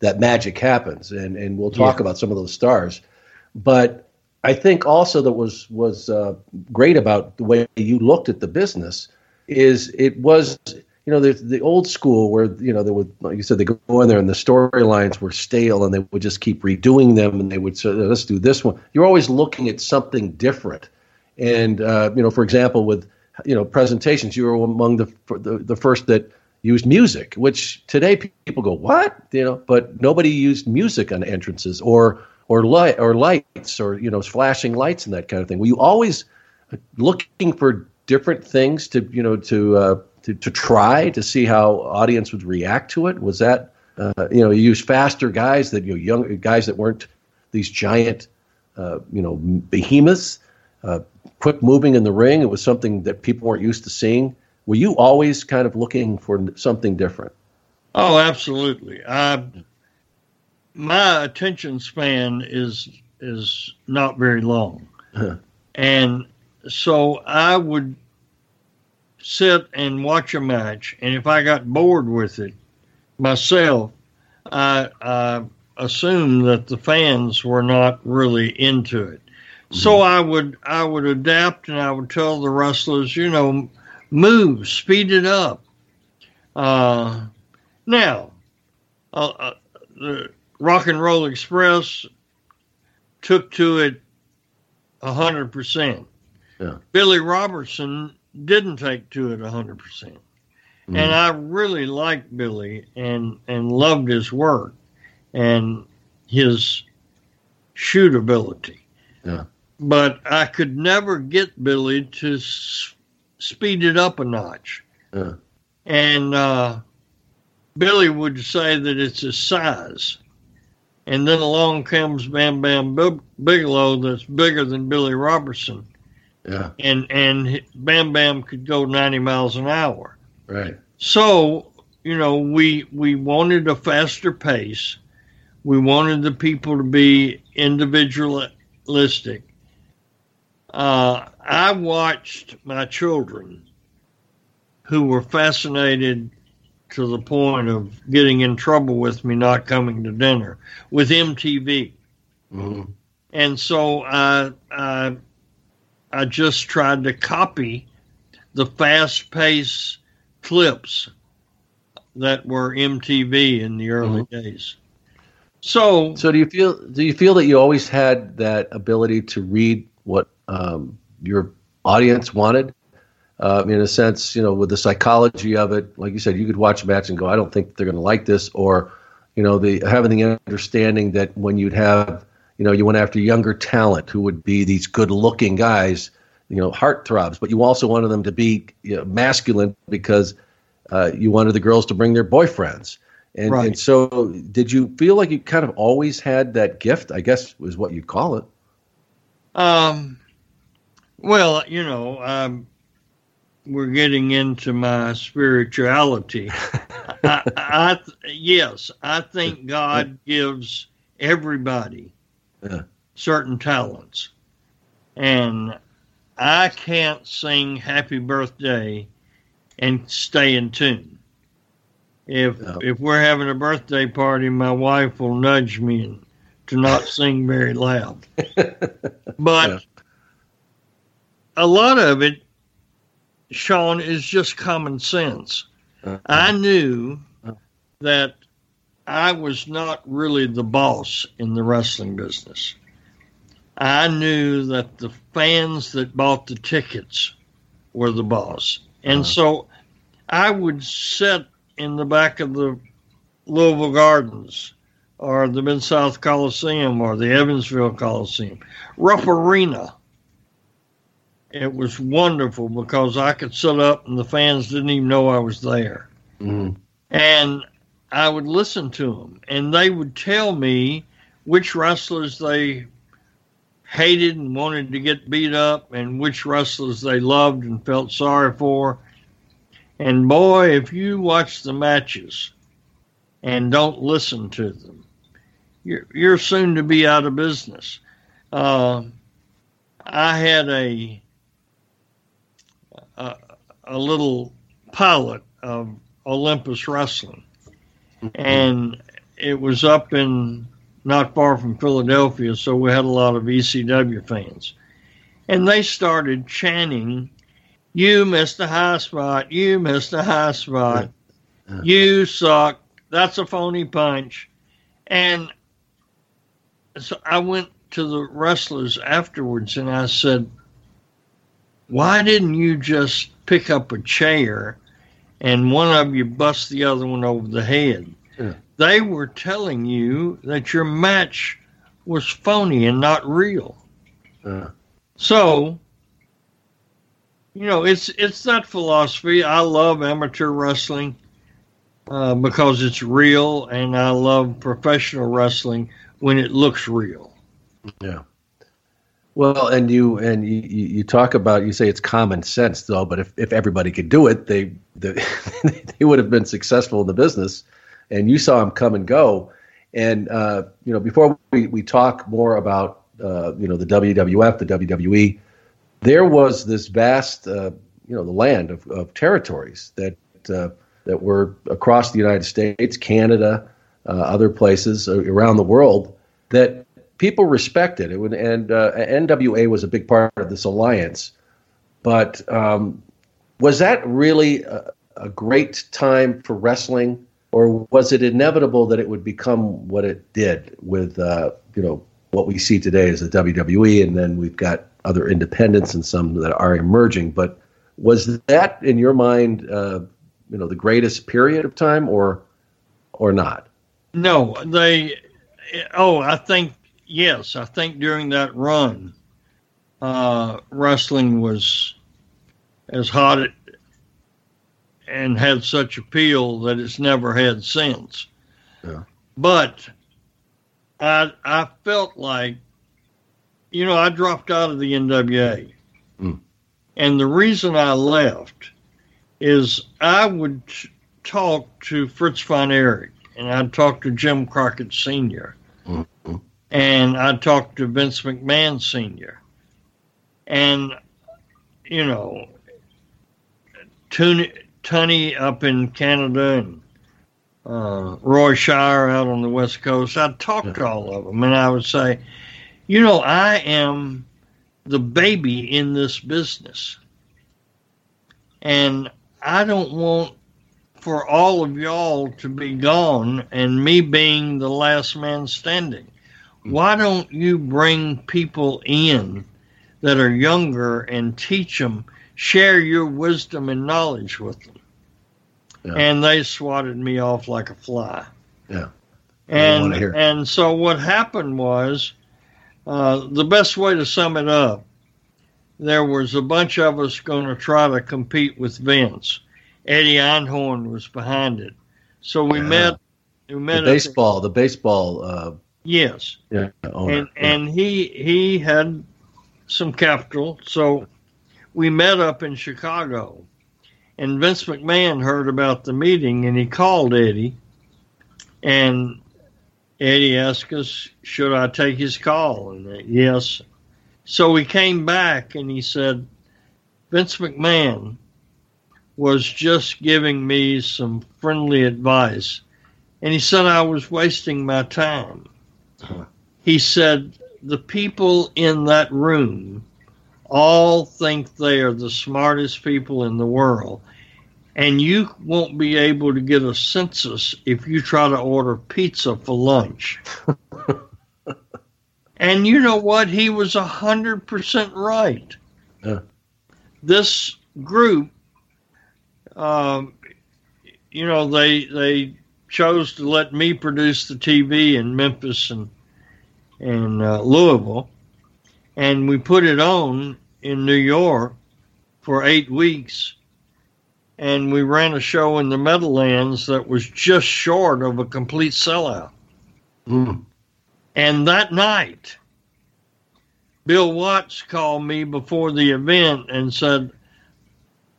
that magic happens, and and we'll talk yeah. about some of those stars. But I think also that was was uh, great about the way you looked at the business is it was you know the the old school where you know they would like you said they go in there and the storylines were stale and they would just keep redoing them and they would say let's do this one. You're always looking at something different, and uh, you know for example with you know presentations you were among the the, the first that used music, which today people go, "What?" You know, but nobody used music on entrances or or light or lights or you know flashing lights and that kind of thing. Were you always looking for different things to you know to uh, to, to try to see how audience would react to it? Was that uh, you know you use faster guys that you know young guys that weren't these giant uh, you know behemoths, uh, quick moving in the ring. It was something that people weren't used to seeing. Were you always kind of looking for something different? Oh, absolutely. I, my attention span is is not very long, and so I would sit and watch a match, and if I got bored with it myself, I, I assumed that the fans were not really into it. Mm-hmm. So I would I would adapt, and I would tell the wrestlers, you know, move, speed it up. Uh, now, uh, uh, the Rock and Roll Express took to it a hundred percent. Billy Robinson didn't take to it 100%. Mm. And I really liked Billy and, and loved his work and his shoot ability. Yeah. But I could never get Billy to s- speed it up a notch. Yeah. And uh, Billy would say that it's his size. And then along comes Bam Bam Bigelow that's bigger than Billy Robinson yeah. And and Bam Bam could go 90 miles an hour. Right. So, you know, we we wanted a faster pace. We wanted the people to be individualistic. Uh, I watched my children who were fascinated to the point of getting in trouble with me not coming to dinner with MTV. Mm-hmm. And so I, I I just tried to copy the fast paced clips that were MTV in the early mm-hmm. days. So, so do you feel do you feel that you always had that ability to read what um, your audience wanted? Uh, in a sense, you know, with the psychology of it, like you said, you could watch a match and go, "I don't think they're going to like this," or, you know, the having the understanding that when you'd have you know, you went after younger talent who would be these good-looking guys, you know, heartthrobs, but you also wanted them to be you know, masculine because uh, you wanted the girls to bring their boyfriends. And, right. and so, did you feel like you kind of always had that gift? I guess was what you'd call it. Um, well, you know, um, we're getting into my spirituality. I, I, yes, I think God gives everybody yeah. certain talents. And I can't sing happy birthday and stay in tune. If no. if we're having a birthday party, my wife will nudge me to not sing very loud. But yeah. A lot of it, Sean, is just common sense. Uh-huh. I knew that I was not really the boss in the wrestling business. I knew that the fans that bought the tickets were the boss. And uh-huh. so I would sit in the back of the Louisville Gardens or the Mid South Coliseum or the Evansville Coliseum, Rupp Arena. It was wonderful because I could sit up and the fans didn't even know I was there. Mm-hmm. And I would listen to them, and they would tell me which wrestlers they hated and wanted to get beat up, and which wrestlers they loved and felt sorry for. And boy, if you watch the matches and don't listen to them, you're, you're soon to be out of business. Uh, I had a, a little pilot of Olympus Wrestling and it was up in not far from Philadelphia, so we had a lot of ECW fans. And they started chanting, You missed a high spot, you missed a high spot, you suck, that's a phony punch. And so I went to the wrestlers afterwards and I said, Why didn't you just pick up a chair and one of you bust the other one over the head. Yeah. They were telling you that your match was phony and not real. Uh, So, you know, it's it's that philosophy. I love amateur wrestling uh, because it's real, and I love professional wrestling when it looks real. Yeah. Well, and you and you, you talk about you say it's common sense though, but if, if everybody could do it, they, they they would have been successful in the business. And you saw them come and go. And uh, you know, before we, we talk more about uh, you know the WWF, the WWE, there was this vast uh, you know the land of, of territories that uh, that were across the United States, Canada, uh, other places around the world that people respected it, and uh, NWA was a big part of this alliance. But um, was that really a, a, great time for wrestling, or was it inevitable that it would become what it did with uh, you know what we see today as the WWE, and then we've got other independents and some that are emerging. But was that, in your mind, uh, you know, the greatest period of time, or or not? No, they. Oh, I think yes, I think during that run, uh, wrestling was as hot and had such appeal that it's never had since. Yeah. But I I felt like, you know, I dropped out of the NWA, Mm. and the reason I left is I would talk to Fritz von Erich, and I'd talk to Jim Crockett Sr Mhm. And I talked to Vince McMahon Sr. And, you know, Tony, Tunney up in Canada and uh, Roy Shire out on the West Coast, I talked talk to all of them and I would say, you know, I am the baby in this business. And I don't want for all of y'all to be gone and me being the last man standing. Why don't you bring people in that are younger and teach them, share your wisdom and knowledge with them? Yeah. And they swatted me off like a fly. Yeah. And and so what happened was, uh, the best way to sum it up, there was a bunch of us going to try to compete with Vince. Eddie Einhorn was behind it, so we Yeah. met. We met The at baseball, the baseball, uh, yes, yeah, and and he he had some capital, so we met up in Chicago. And Vince McMahon heard about the meeting, and he called Eddie, and Eddie asked us, "Should I take his call?" And yes. So he came back and he said, "Vince McMahon was just giving me some friendly advice, and he said I was wasting my time." He said, "The people in that room all think they are the smartest people in the world." And you won't be able to get a census if you try to order pizza for lunch. and you know what? He was a hundred percent right. Yeah. This group, um, you know, they they chose to let me produce the TV in Memphis and and uh, Louisville, and we put it on in New York for eight weeks and we ran a show in the Meadowlands that was just short of a complete sellout. Mm. And that night, Bill Watts called me before the event and said,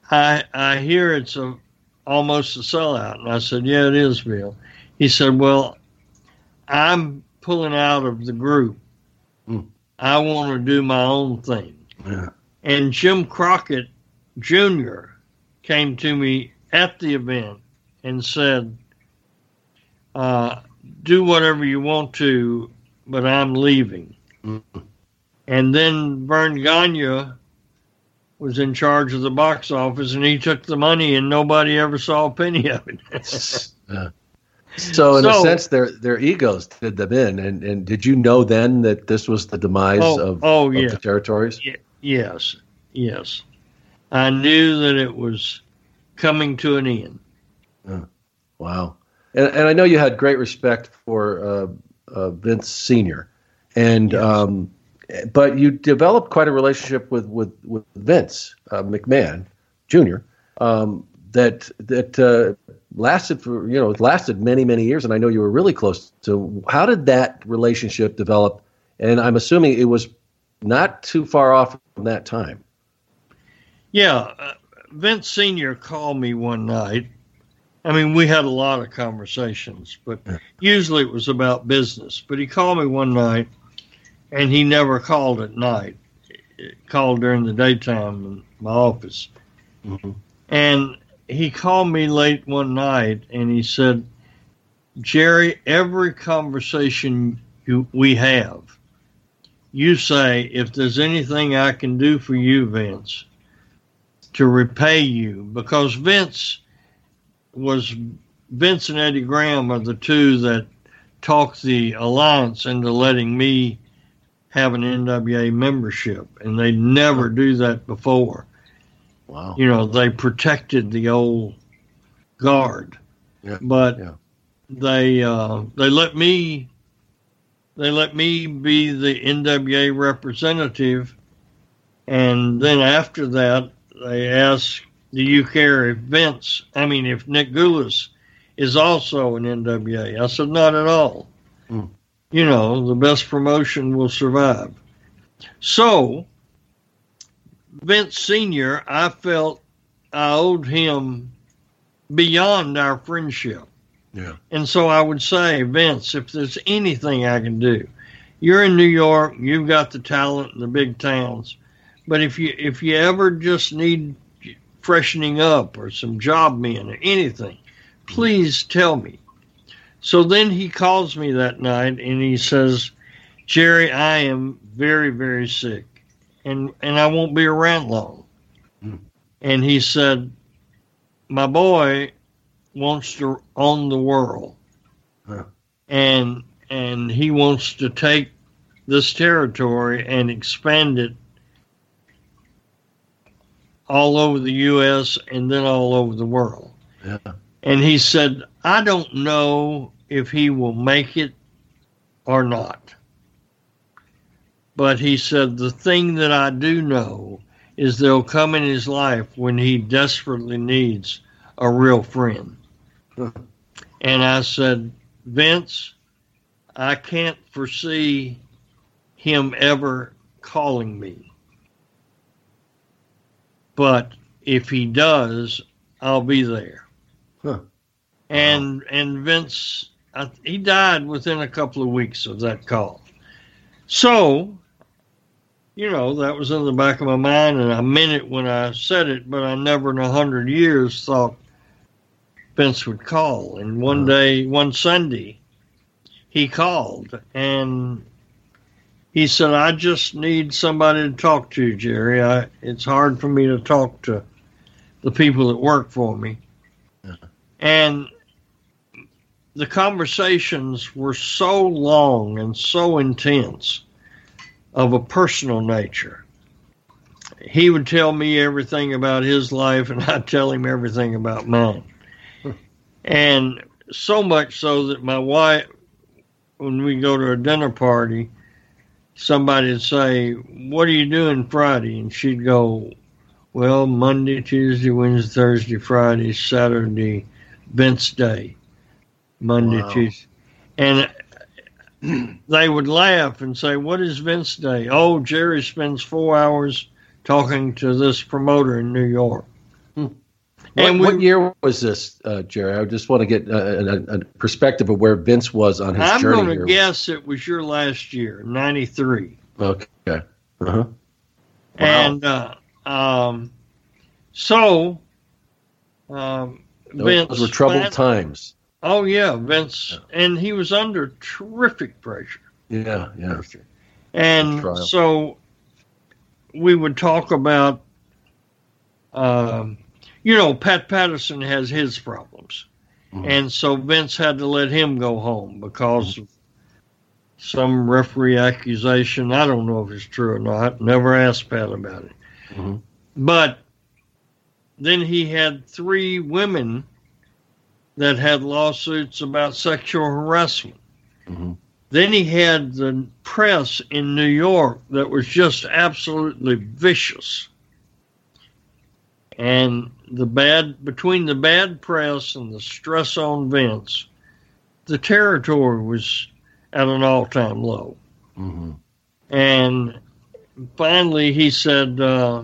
"I I hear it's a almost a sellout." And I said, "Yeah, it is, Bill." He said, "Well, I'm pulling out of the group. Mm. I want to do my own thing." Yeah. And Jim Crockett Jr. came to me at the event and said, uh, "Do whatever you want to, but I'm leaving." Mm. And then Verne Gagne was in charge of the box office, and he took the money, and nobody ever saw a penny of it. Yeah. So in a sense, their their egos did them in, and, and did you know then that this was the demise Oh, of, oh, of yeah. the territories? Ye- yes, yes. I knew that it was coming to an end. Wow. And, and I know you had great respect for uh, uh, Vince Senior, and um, but you developed quite a relationship with with, with Vince uh, McMahon Jr. Um, that that uh, lasted for you know it lasted many many years, and I know you were really close to. How did that relationship develop? And I'm assuming it was not too far off from that time. Yeah, uh, Vince Senior called me one night. I mean, we had a lot of conversations, but usually it was about business. But he called me one night, and he never called at night. Called during the daytime in my office, mm-hmm. and he called me late one night, and he said, "Jerry, every conversation you, we have." you say, if there's anything I can do for you, Vince, to repay you, because Vince was Vince and Eddie Graham are the two that talked the alliance into letting me have an NWA membership, and they never do that before. Wow! You know, they protected the old guard, yeah. but yeah. they uh, they let me they let me be the NWA representative, and then after that, they asked, "Do you care if Vince? I mean, if Nick Gulas is also an NWA?" I said, "Not at all. Mm. You know, the best promotion will survive." So, Vince Senior, I felt I owed him beyond our friendship. Yeah. And so I would say, Vince, if there's anything I can do, you're in New York, you've got the talent in the big towns, but if you if you ever just need freshening up or some job men or anything, please tell me. So then he calls me that night and he says, Jerry, I am very, very sick and, and I won't be around long. Mm. And he said, My boy wants to own the world. Huh. And and he wants to take this territory and expand it all over the US and then all over the world. Yeah. And he said, I don't know if he will make it or not. But he said, the thing that I do know is there'll come in his life when he desperately needs a real friend. and I said, Vince, I can't foresee him ever calling me. But if he does, I'll be there. Huh. And and Vince, I, he died within a couple of weeks of that call. So, you know, that was in the back of my mind, and I meant it when I said it, but I never in a hundred years thought Vince would call. And one uh-huh. day, one Sunday, he called and he said, I just need somebody to talk to, Jerry. I, it's hard for me to talk to the people that work for me. Uh-huh. And the conversations were so long and so intense of a personal nature. He would tell me everything about his life, and I'd tell him everything about mine. and so much so that my wife, when we go to a dinner party, somebody would say, What are you doing Friday? And she'd go, Well, Monday, Tuesday, Wednesday, Thursday, Friday, Saturday, Vince Day. Monday, Wow. Tuesday. And they would laugh and say, What is Vince Day? Oh, Jerry spends four hours talking to this promoter in New York. What, And we- what year was this, uh, Jerry? I just want to get a, a, a perspective of where Vince was on his I'm journey going to guess it was your last year, 93. Okay. Uh-huh. And uh, um, so um, Vince Those were troubled times. Oh yeah, Vince, and he was under terrific pressure. Yeah, yeah. And so we would talk about, um, you know, Pat Patterson has his problems. And so Vince had to let him go home because of some referee accusation. I don't know if it's true or not. Never asked Pat about it. Mhm. But then he had three women that had lawsuits about sexual harassment. Mm-hmm. Then he had the press in New York that was just absolutely vicious. And the bad between the bad press and the stress on Vince, the territory was at an all time low. Mm-hmm. And finally he said, uh,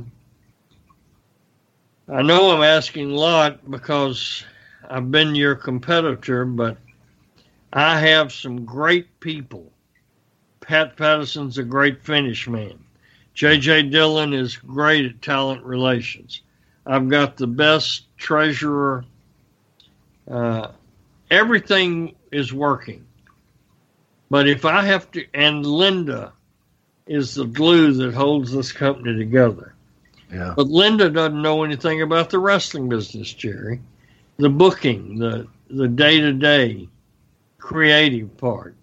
I know I'm asking a lot because I've been your competitor, but I have some great people. Pat Patterson's a great finish man. J.J. Dillon is great at talent relations. I've got the best treasurer. Uh, everything is working. But if I have to, and Linda is the glue that holds this company together. Yeah. But Linda doesn't know anything about the wrestling business, Jerry. The booking, the the day to day creative part.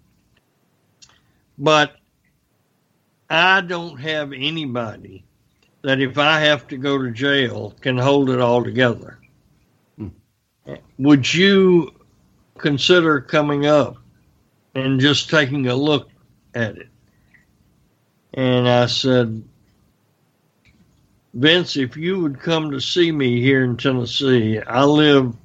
But I don't have anybody that if I have to go to jail can hold it all together. Hmm. Would you consider coming up and just taking a look at it? And I said, Vince, if you would come to see me here in Tennessee, I live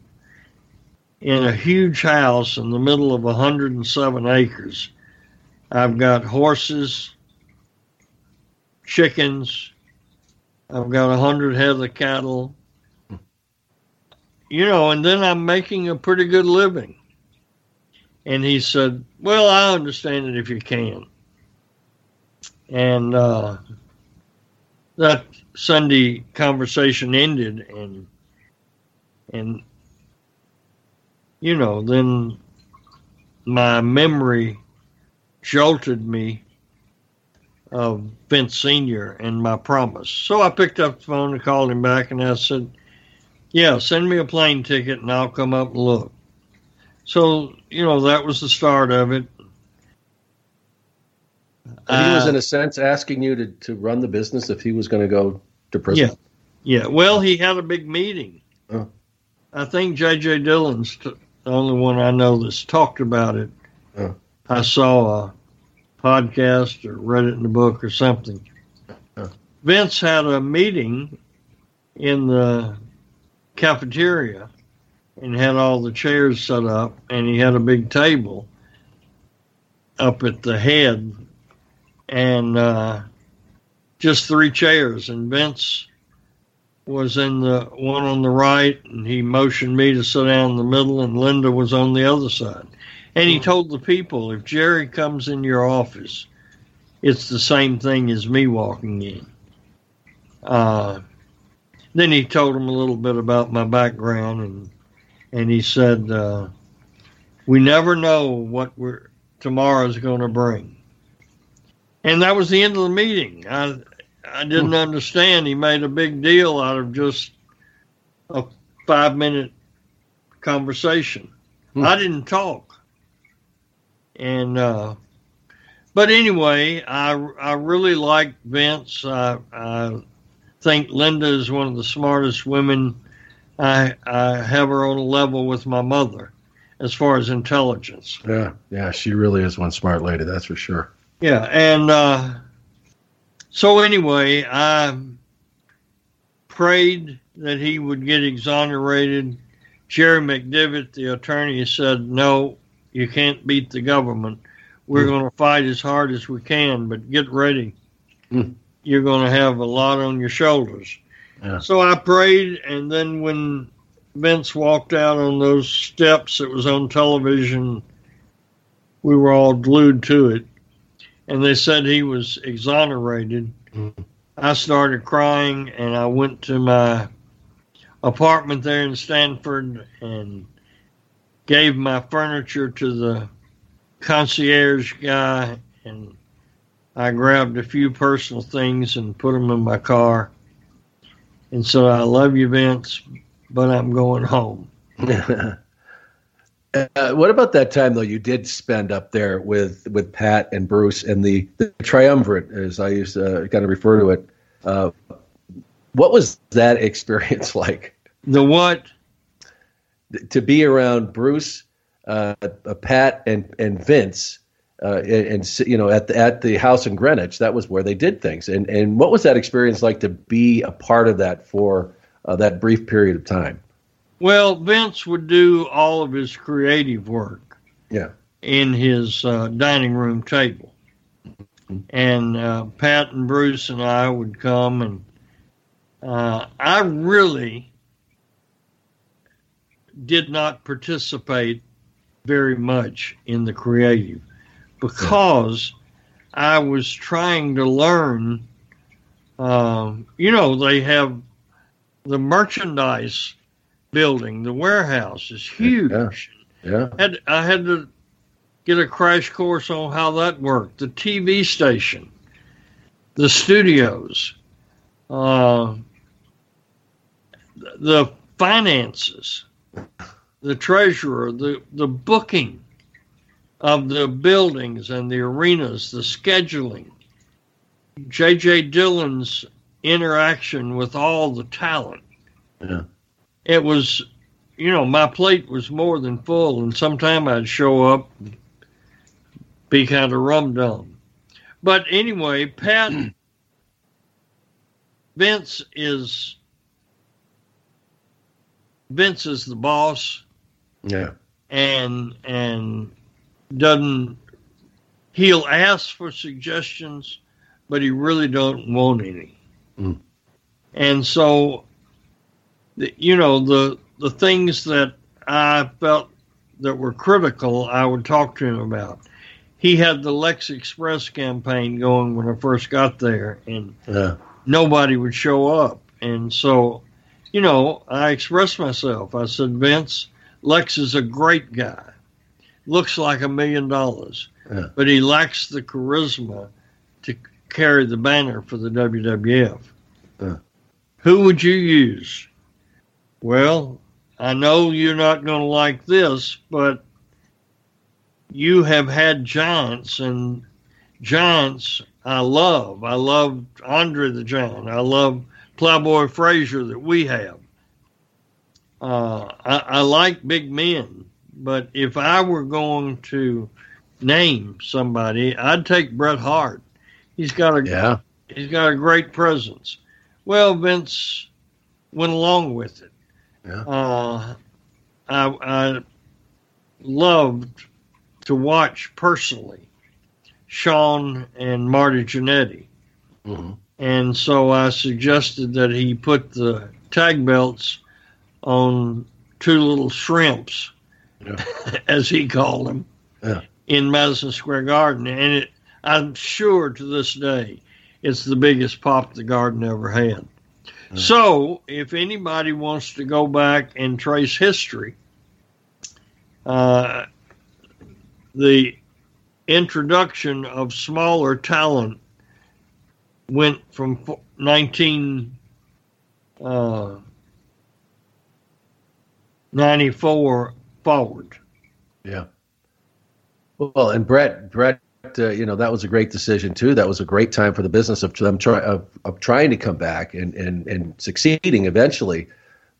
in a huge house in the middle of 107 acres. I've got horses, chickens, I've got 100 head of cattle. You know, and then I'm making a pretty good living. And he said, Well, I understand it if you can. And uh, that Sunday conversation ended, and and you know, then my memory jolted me of Vince Senior and my promise. So I picked up the phone and called him back, and I said, "Yeah, send me a plane ticket, and I'll come up and look." So you know, that was the start of it. And he was, in a sense, asking you to, to run the business if he was going to go to prison. Yeah. Yeah. Well, he had a big meeting. Oh. I think J.J. Dillon's t- the only one I know that's talked about it. Oh. I saw a podcast or read it in the book or something. Oh. Vince had a meeting in the cafeteria and had all the chairs set up, and he had a big table up at the head and uh, just three chairs. And Vince was in the one on the right, and he motioned me to sit down in the middle, and Linda was on the other side. And he told the people, if Jerry comes in your office, it's the same thing as me walking in. Uh, then he told them a little bit about my background, and and he said, uh, "We never know what we're tomorrow's going to bring." And that was the end of the meeting. I I didn't understand. He made a big deal out of just a five minute conversation. I didn't talk. And uh, but anyway, I I really like Vince. I I think Linda is one of the smartest women. I I have her on a level with my mother as far as intelligence. Yeah, yeah, she really is one smart lady, that's for sure. Yeah, and uh, so anyway, I prayed that he would get exonerated. Jerry McDevitt, the attorney, said, "No, you can't beat the government. We're going to fight as hard as we can, but get ready. Hmm. You're going to have a lot on your shoulders." Yeah. So I prayed, and then when Vince walked out on those steps, it was on television. We were all glued to it and they said he was exonerated. Mm-hmm. I started crying, and I went to my apartment there in Stamford and gave my furniture to the concierge guy, and I grabbed a few personal things and put them in my car. And so I love you, Vince, but I'm going home. Uh, what about that time though? You did spend up there with with Pat and Bruce and the, the triumvirate, as I used to uh, kind of refer to it. Uh, what was that experience like? The what? To be around Bruce, uh, Pat, and and Vince, uh, and, and, you know at the at the house in Greenwich, that was where they did things. And and what was that experience like to be a part of that for uh, that brief period of time? Well, Vince would do all of his creative work. Yeah. In his uh, dining room table, and uh, Pat and Bruce and I would come, and uh, I really did not participate very much in the creative because I was trying to learn. Um, you know, they have the merchandise building, the warehouse is huge. Yeah. yeah. Had, I had to get a crash course on how that worked. The TV station, the studios, uh, the finances, the treasurer, the, the booking of the buildings and the arenas, the scheduling, J.J. Dillon's interaction with all the talent. Yeah. It was, you know, my plate was more than full, and sometime I'd show up, be kind of rum dum. But anyway, Pat Vince is Vince is the boss. Yeah. And and doesn't he'll ask for suggestions, but he really don't want any. Mm. And so the, you know, the the things that I felt that were critical, I would talk to him about. He had the Lex Express campaign going when I first got there, and yeah. nobody would show up. And so, you know, I expressed myself. I said, Vince, Lex is a great guy, looks like a million dollars, yeah. but he lacks the charisma to carry the banner for the WWF. Yeah. Who would you use? Well, I know you're not going to like this, but you have had giants, and giants I love. I love Andre the Giant. I love Plowboy Frazier that we have. Uh, I, I like big men, but if I were going to name somebody, I'd take Bret Hart. He's got a yeah. he's got a great presence. Well, Vince went along with it. Yeah. Uh, I, I loved to watch personally Shawn and Marty Jannetty. Mm-hmm. And so I suggested that he put the tag belts on two little shrimps, yeah. as he called them, yeah. in Madison Square Garden. And it, I'm sure to this day it's the biggest pop the garden ever had. Mm-hmm. So, if anybody wants to go back and trace history, uh, the introduction of smaller talent went from 19 uh, 94 forward. Yeah. Well, and Brett Bret, uh, you know, that was a great decision too. That was a great time for the business of them try, of, of trying to come back and, and, and succeeding eventually.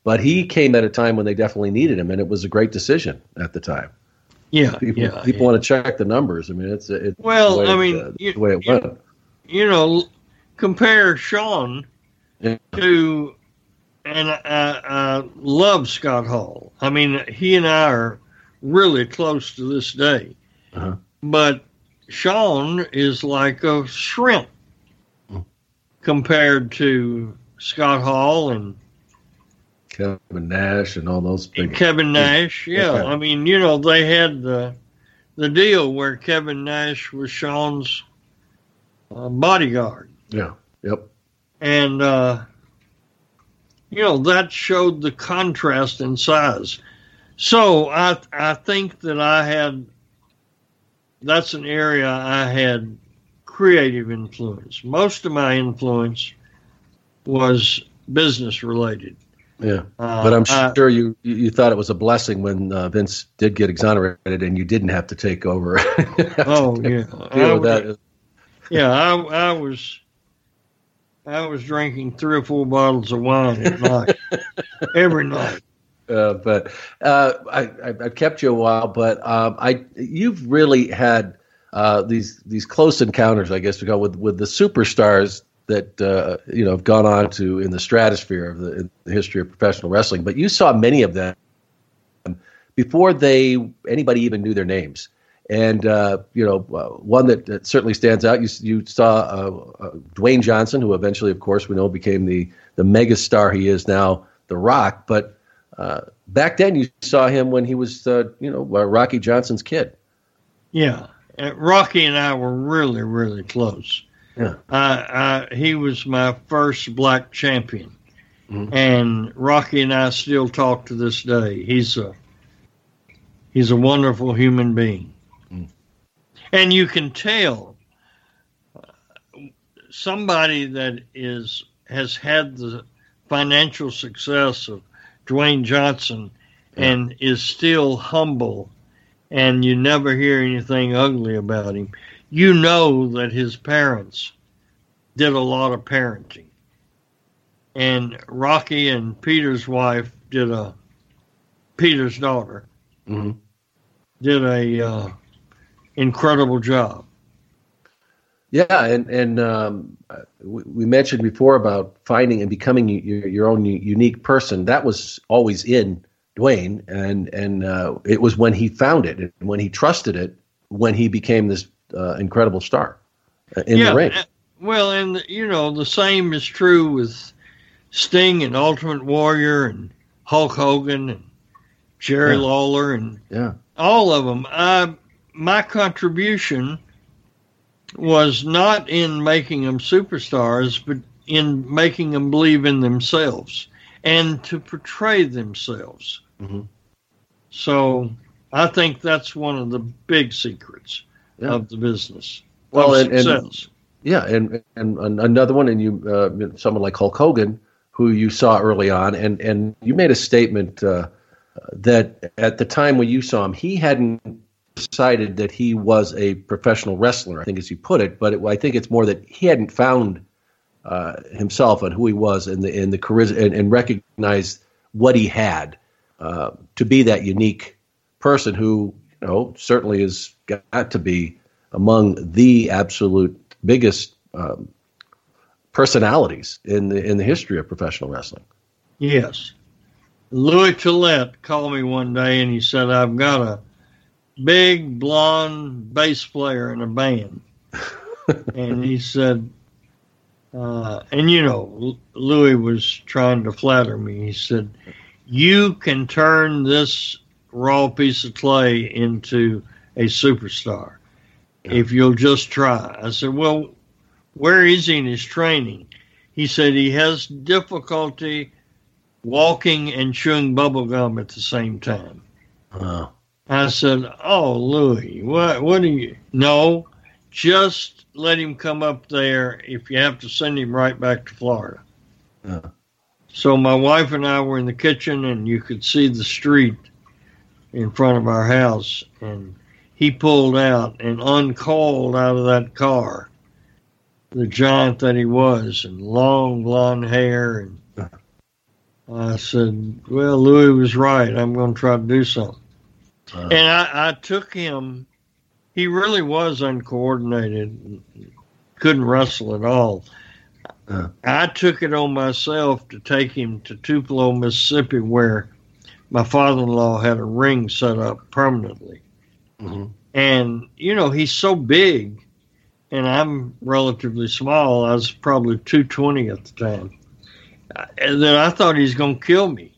But he came at a time when they definitely needed him, and it was a great decision at the time. Yeah, people, yeah, people yeah. want to check the numbers. I mean, it's, it's well, I mean, uh, you, the way it you, went. You know, compare Shawn yeah. to, and I, I love Scott Hall. I mean, he and I are really close to this day. Uh-huh. But Shawn is like a shrimp compared to Scott Hall and Kevin Nash and all those big Kevin Nash. Yeah, Okay. I mean, you know, they had the the deal where Kevin Nash was Shawn's uh, bodyguard, Yeah. Yep. and uh, you know that showed the contrast in size. So I I think that I had that's an area I had creative influence. Most of my influence was business related. Yeah. Uh, but I'm I- sure you you thought it was a blessing when uh, Vince did get exonerated and you didn't have to take over. Oh yeah, I Deal with was- that. yeah, I I was I was drinking three or four bottles of wine at night, every night. Uh, but uh, I, have kept you a while, but um, I you've really had uh, these these close encounters, I guess, to go with with the superstars that uh, you know have gone on to in the stratosphere of the, the, history of professional wrestling. But you saw many of them before they anybody even knew their names. And uh, you know, uh, one that, that, certainly stands out. You, you saw Dwayne Johnson, who eventually, of course, we know became the the megastar he is now, The Rock. But uh, back then, you saw him when he was, you know, Rocky Johnson's kid. Yeah, Rocky and I were really, really close. Yeah. I, I, he was my first black champion, mm-hmm. and Rocky and I still talk to this day. He's a he's a wonderful human being, mm. and you can tell uh, somebody that is has had the financial success of Dwayne Johnson and is still humble, and you never hear anything ugly about him you know that his parents did a lot of parenting. And Rocky and Peter's wife did a, Peter's daughter, mm-hmm. did a uh, incredible job. Yeah, and and um, we mentioned before about finding and becoming your, your own unique person. That was always in Dwayne, and and uh, it was when he found it and when he trusted it, when he became this uh, incredible star uh, in yeah, the ring. Well, and you know the same is true with Sting and Ultimate Warrior and Hulk Hogan and Jerry yeah. Lawler and yeah. all of them. I, my contribution was not in making them superstars, but in making them believe in themselves and to portray themselves. Mm-hmm. So I think that's one of the big secrets yeah. of the business. Well, and, and, yeah, and, and another one, and you, uh, someone like Hulk Hogan, who you saw early on, and and you made a statement uh, that at the time when you saw him, he hadn't decided that he was a professional wrestler. I think, as you put it, but it, I think it's more that he hadn't found uh, himself and who he was, and the in the charisma, and, and recognized what he had uh, to be that unique person who you know certainly has got to be among the absolute biggest um, personalities in the in the history of professional wrestling. Yes, Louis Tillet called me one day and he said, "I've got a big blonde bass player in a band," and he said. Uh, and you know, Louis was trying to flatter me. He said, "You can turn this raw piece of clay into a superstar yeah. if you'll just try. I said, Well, where is he in his training? He said he has difficulty walking and chewing bubble gum at the same time. Uh. I said, "Oh, Louis, what? What do you? No, just let him come up there. If you have to send him right back to Florida." Uh. So my wife and I were in the kitchen, and you could see the street in front of our house, and he pulled out and uncalled out of that car the giant that he was, and long blonde hair. And I said, "Well, Louis was right. I'm going to try to do something." Uh, and I, I took him. He really was uncoordinated, couldn't wrestle at all. Uh, I took it on myself to take him to Tupelo, Mississippi, where my father-in-law had a ring set up permanently. Mm-hmm. And, you know, he's so big and I'm relatively small. I was probably 220 at the time. And then I thought he's going to kill me.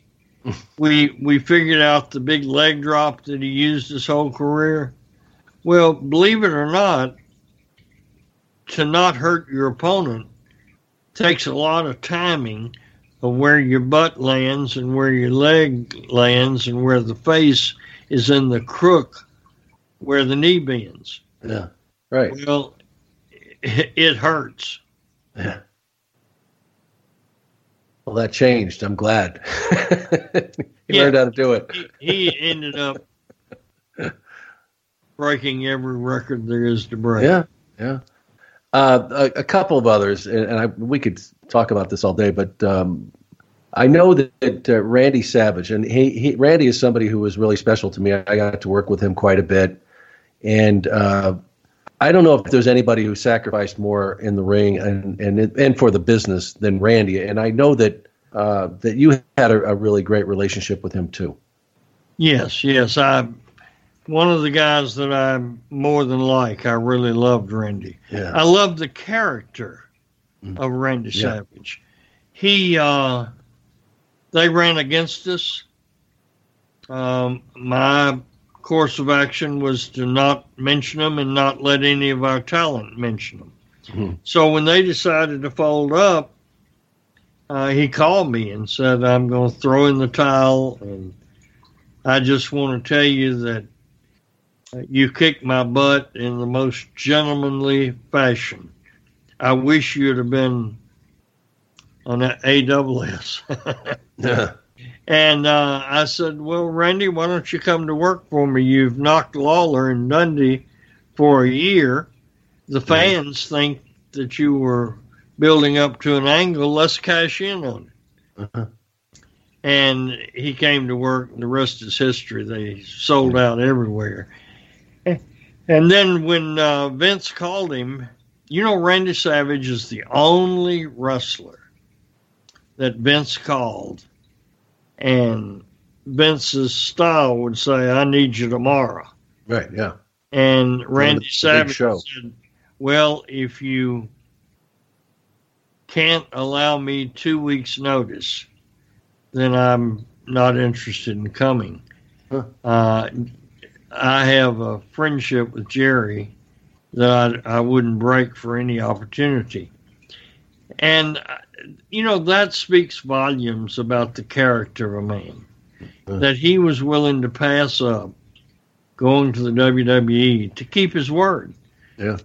We we figured out the big leg drop that he used his whole career. Well, believe it or not, to not hurt your opponent takes a lot of timing of where your butt lands and where your leg lands and where the face is in the crook where the knee bends. Yeah, right. Well, it, hurts. Yeah. Well, that changed. I'm glad. he yeah, learned how to do it. he, he ended up breaking every record there is to break. Yeah, yeah. Uh, a, a, couple of others, and, I, we could talk about this all day, but um, I know that, that uh, Randy Savage, and he, he, Randy is somebody who was really special to me. I got to work with him quite a bit, and uh, I don't know if there's anybody who sacrificed more in the ring and and and for the business than Randy. And I know that uh, that you had a, a really great relationship with him too. Yes, yes, I one of the guys that I more than like. I really loved Randy. Yeah. I loved the character mm. of Randy yeah. Savage. He, uh, they ran against us. Um, my course of action was to not mention them and not let any of our talent mention them. Mm-hmm. So when they decided to fold up, uh, he called me and said, "I'm going to throw in the towel, and I just want to tell you that you kicked my butt in the most gentlemanly fashion. I wish you'd have been on that AWS. yeah. And uh, I said, Well, Randy, why don't you come to work for me? You've knocked Lawler and Dundee for a year. The fans think that you were building up to an angle. Let's cash in on it. Uh-huh. And he came to work, and the rest is history. They sold out everywhere. And then when uh, Vince called him, you know, Randy Savage is the only wrestler that Vince called, and Vince's style would say, "I need you tomorrow." Right. Yeah. And Randy Savage said, "Well, if you can't allow me two weeks' notice, then I'm not interested in coming." Huh. Uh, I have a friendship with Jerry that I, I wouldn't break for any opportunity. And, you know, that speaks volumes about the character of a man. Uh-huh. That he was willing to pass up going to the WWE to keep his word. Yeah.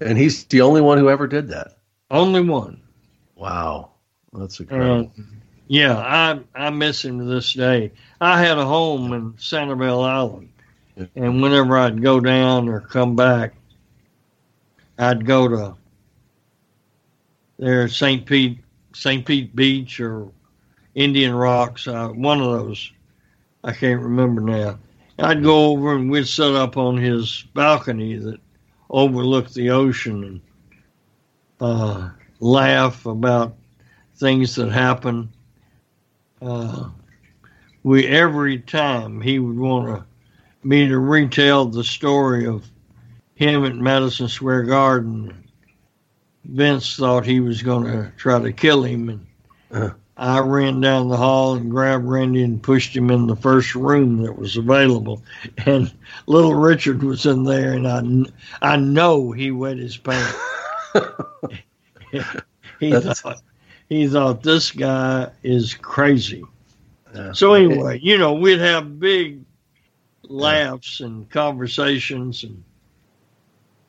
And he's the only one who ever did that. Only one. Wow. That's incredible. Uh, yeah, I I miss him to this day. I had a home in Sanibel Island and whenever I'd go down or come back, I'd go to there St. Pete, St. Pete Beach or Indian Rocks, uh, one of those. I can't remember now. I'd go over and we'd set up on his balcony that overlooked the ocean and uh, laugh about things that happened. Uh, we every time he would want me to retell the story of him at Madison Square Garden. Vince thought he was going to try to kill him, and uh-huh. I ran down the hall and grabbed Randy and pushed him in the first room that was available. And little Richard was in there, and I, I know he wet his pants. he thought he thought this guy is crazy. so anyway, you know, we'd have big laughs and conversations and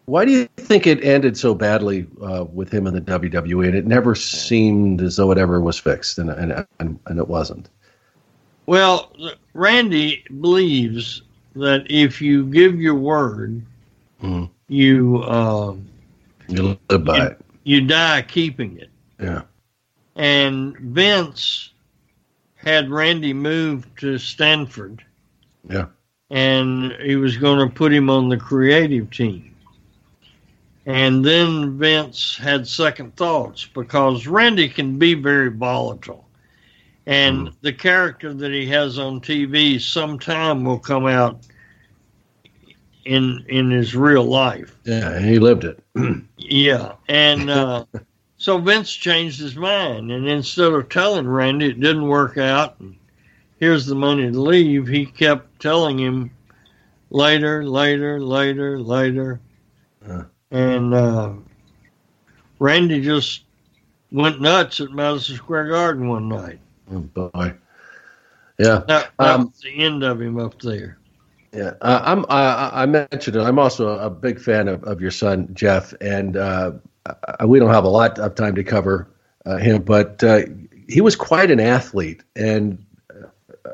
why do you think it ended so badly uh, with him in the WWE? And it never seemed as though it ever was fixed, and and and, and it wasn't. Well, Randy believes that if you give your word, mm. you um, you live by you, it. You die keeping it. Yeah. And Vince had Randy move to Stamford. Yeah and he was going to put him on the creative team. And then Vince had second thoughts because Randy can be very volatile. And mm. the character that he has on TV sometime will come out in in his real life. Yeah, he lived it. yeah. And uh, so Vince changed his mind. And instead of telling Randy it didn't work out, and here's the money to leave, he kept telling him later, later, later, later. Uh. And uh, Randy just went nuts at Madison Square Garden one night. Oh, boy. Yeah. That, that um, was the end of him up there. Yeah, uh, I'm. I mentioned it. I'm also a big fan of, of your son Jeff, and uh, we don't have a lot of time to cover uh, him, but uh, he was quite an athlete, and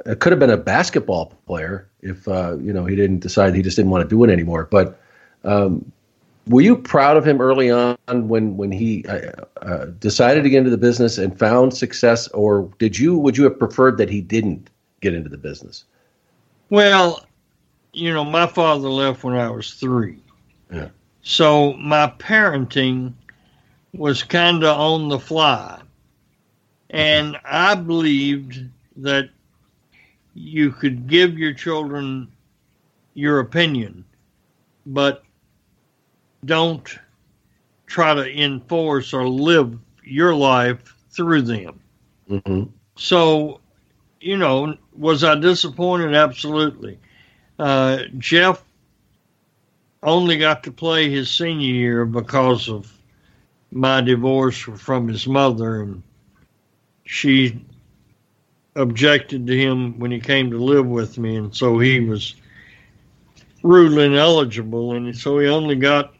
it could have been a basketball player if uh, you know he didn't decide he just didn't want to do it anymore. But um, were you proud of him early on when when he uh, uh, decided to get into the business and found success, or did you would you have preferred that he didn't get into the business? Well, you know, my father left when I was three. Yeah. So my parenting was kind of on the fly. And I believed that you could give your children your opinion, but don't try to enforce or live your life through them. Mm-hmm. So, you know, was I disappointed? Absolutely. Uh, Jeff only got to play his senior year because of my divorce from his mother, and she objected to him when he came to live with me, and so he was rudely ineligible, and so he only got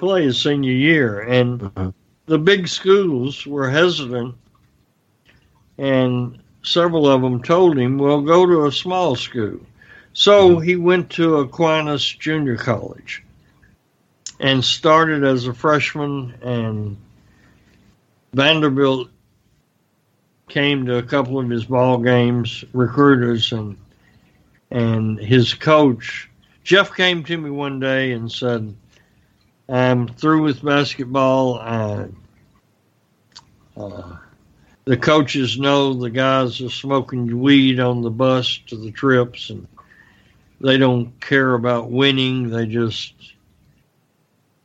play his senior year, and uh-huh. the big schools were hesitant, and several of them told him, "Well, go to a small school." So he went to Aquinas Junior College and started as a freshman, and Vanderbilt came to a couple of his ball games, recruiters, and and his coach Jeff came to me one day and said, "I'm through with basketball. I, uh, the coaches know the guys are smoking weed on the bus to the trips, and they don't care about winning. They just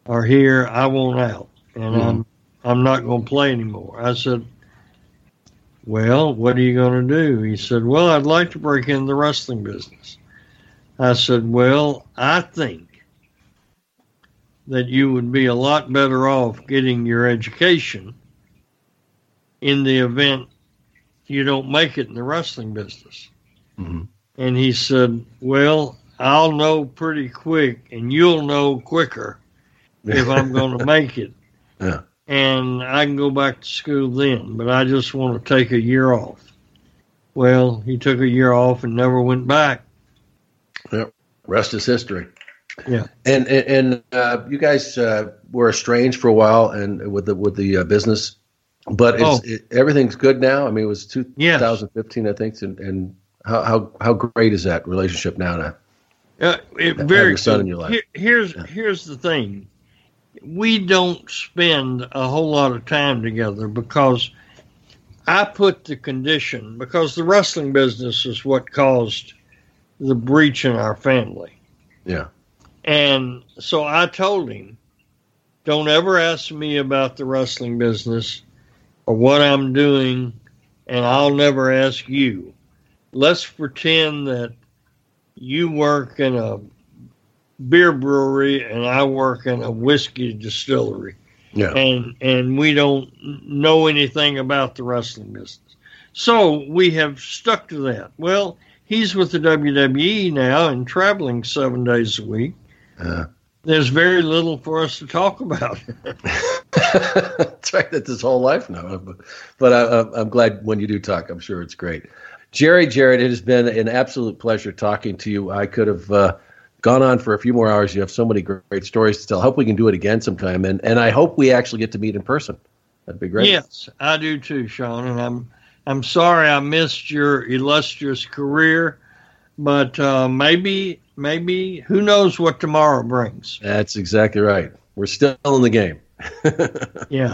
are here. I want out, and Mhm. I'm I'm not going to play anymore." I said, "Well, what are you going to do?" He said, "Well, I'd like to break in the wrestling business." I said, Well, I think that you would be a lot better off getting your education in the event you don't make it in the wrestling business. Mm-hmm. And he said, Well, I'll know pretty quick, and you'll know quicker if I'm going to make it. Yeah. And I can go back to school then, but I just want to take a year off. Well, he took a year off and never went back. Yep. Rest is history. Yeah. And and, uh, you guys uh, were estranged for a while, and with the with the uh, business, but it's, Oh. it, everything's good now. I mean, it was Yes. 2015, I think, and, and how, how how great is that relationship now? Now, Uh, it, very your son in your life. Here, here's here's the thing: we don't spend a whole lot of time together because I put the condition because the wrestling business is what caused the breach in our family, yeah, and so I told him, "Don't ever ask me about the wrestling business or what I'm doing, and I'll never ask you. Let's pretend that." you work in a beer brewery and I work in a whiskey distillery. yeah, And and we don't know anything about the wrestling business. So we have stuck to that. Well, he's with the WWE now and traveling 7 days a week. Uh, There's very little for us to talk about. That's right. That's his whole life now. But, but I, I'm glad when you do talk. I'm sure it's great. Jerry, Jarrett, it has been an absolute pleasure talking to you. I could have uh, gone on for a few more hours. You have so many great stories to tell. I hope we can do it again sometime, and and I hope we actually get to meet in person. That'd be great. Yes, I do too, Sean, and I'm I'm sorry I missed your illustrious career, but uh, maybe maybe who knows what tomorrow brings. That's exactly right. We're still in the game. Yeah.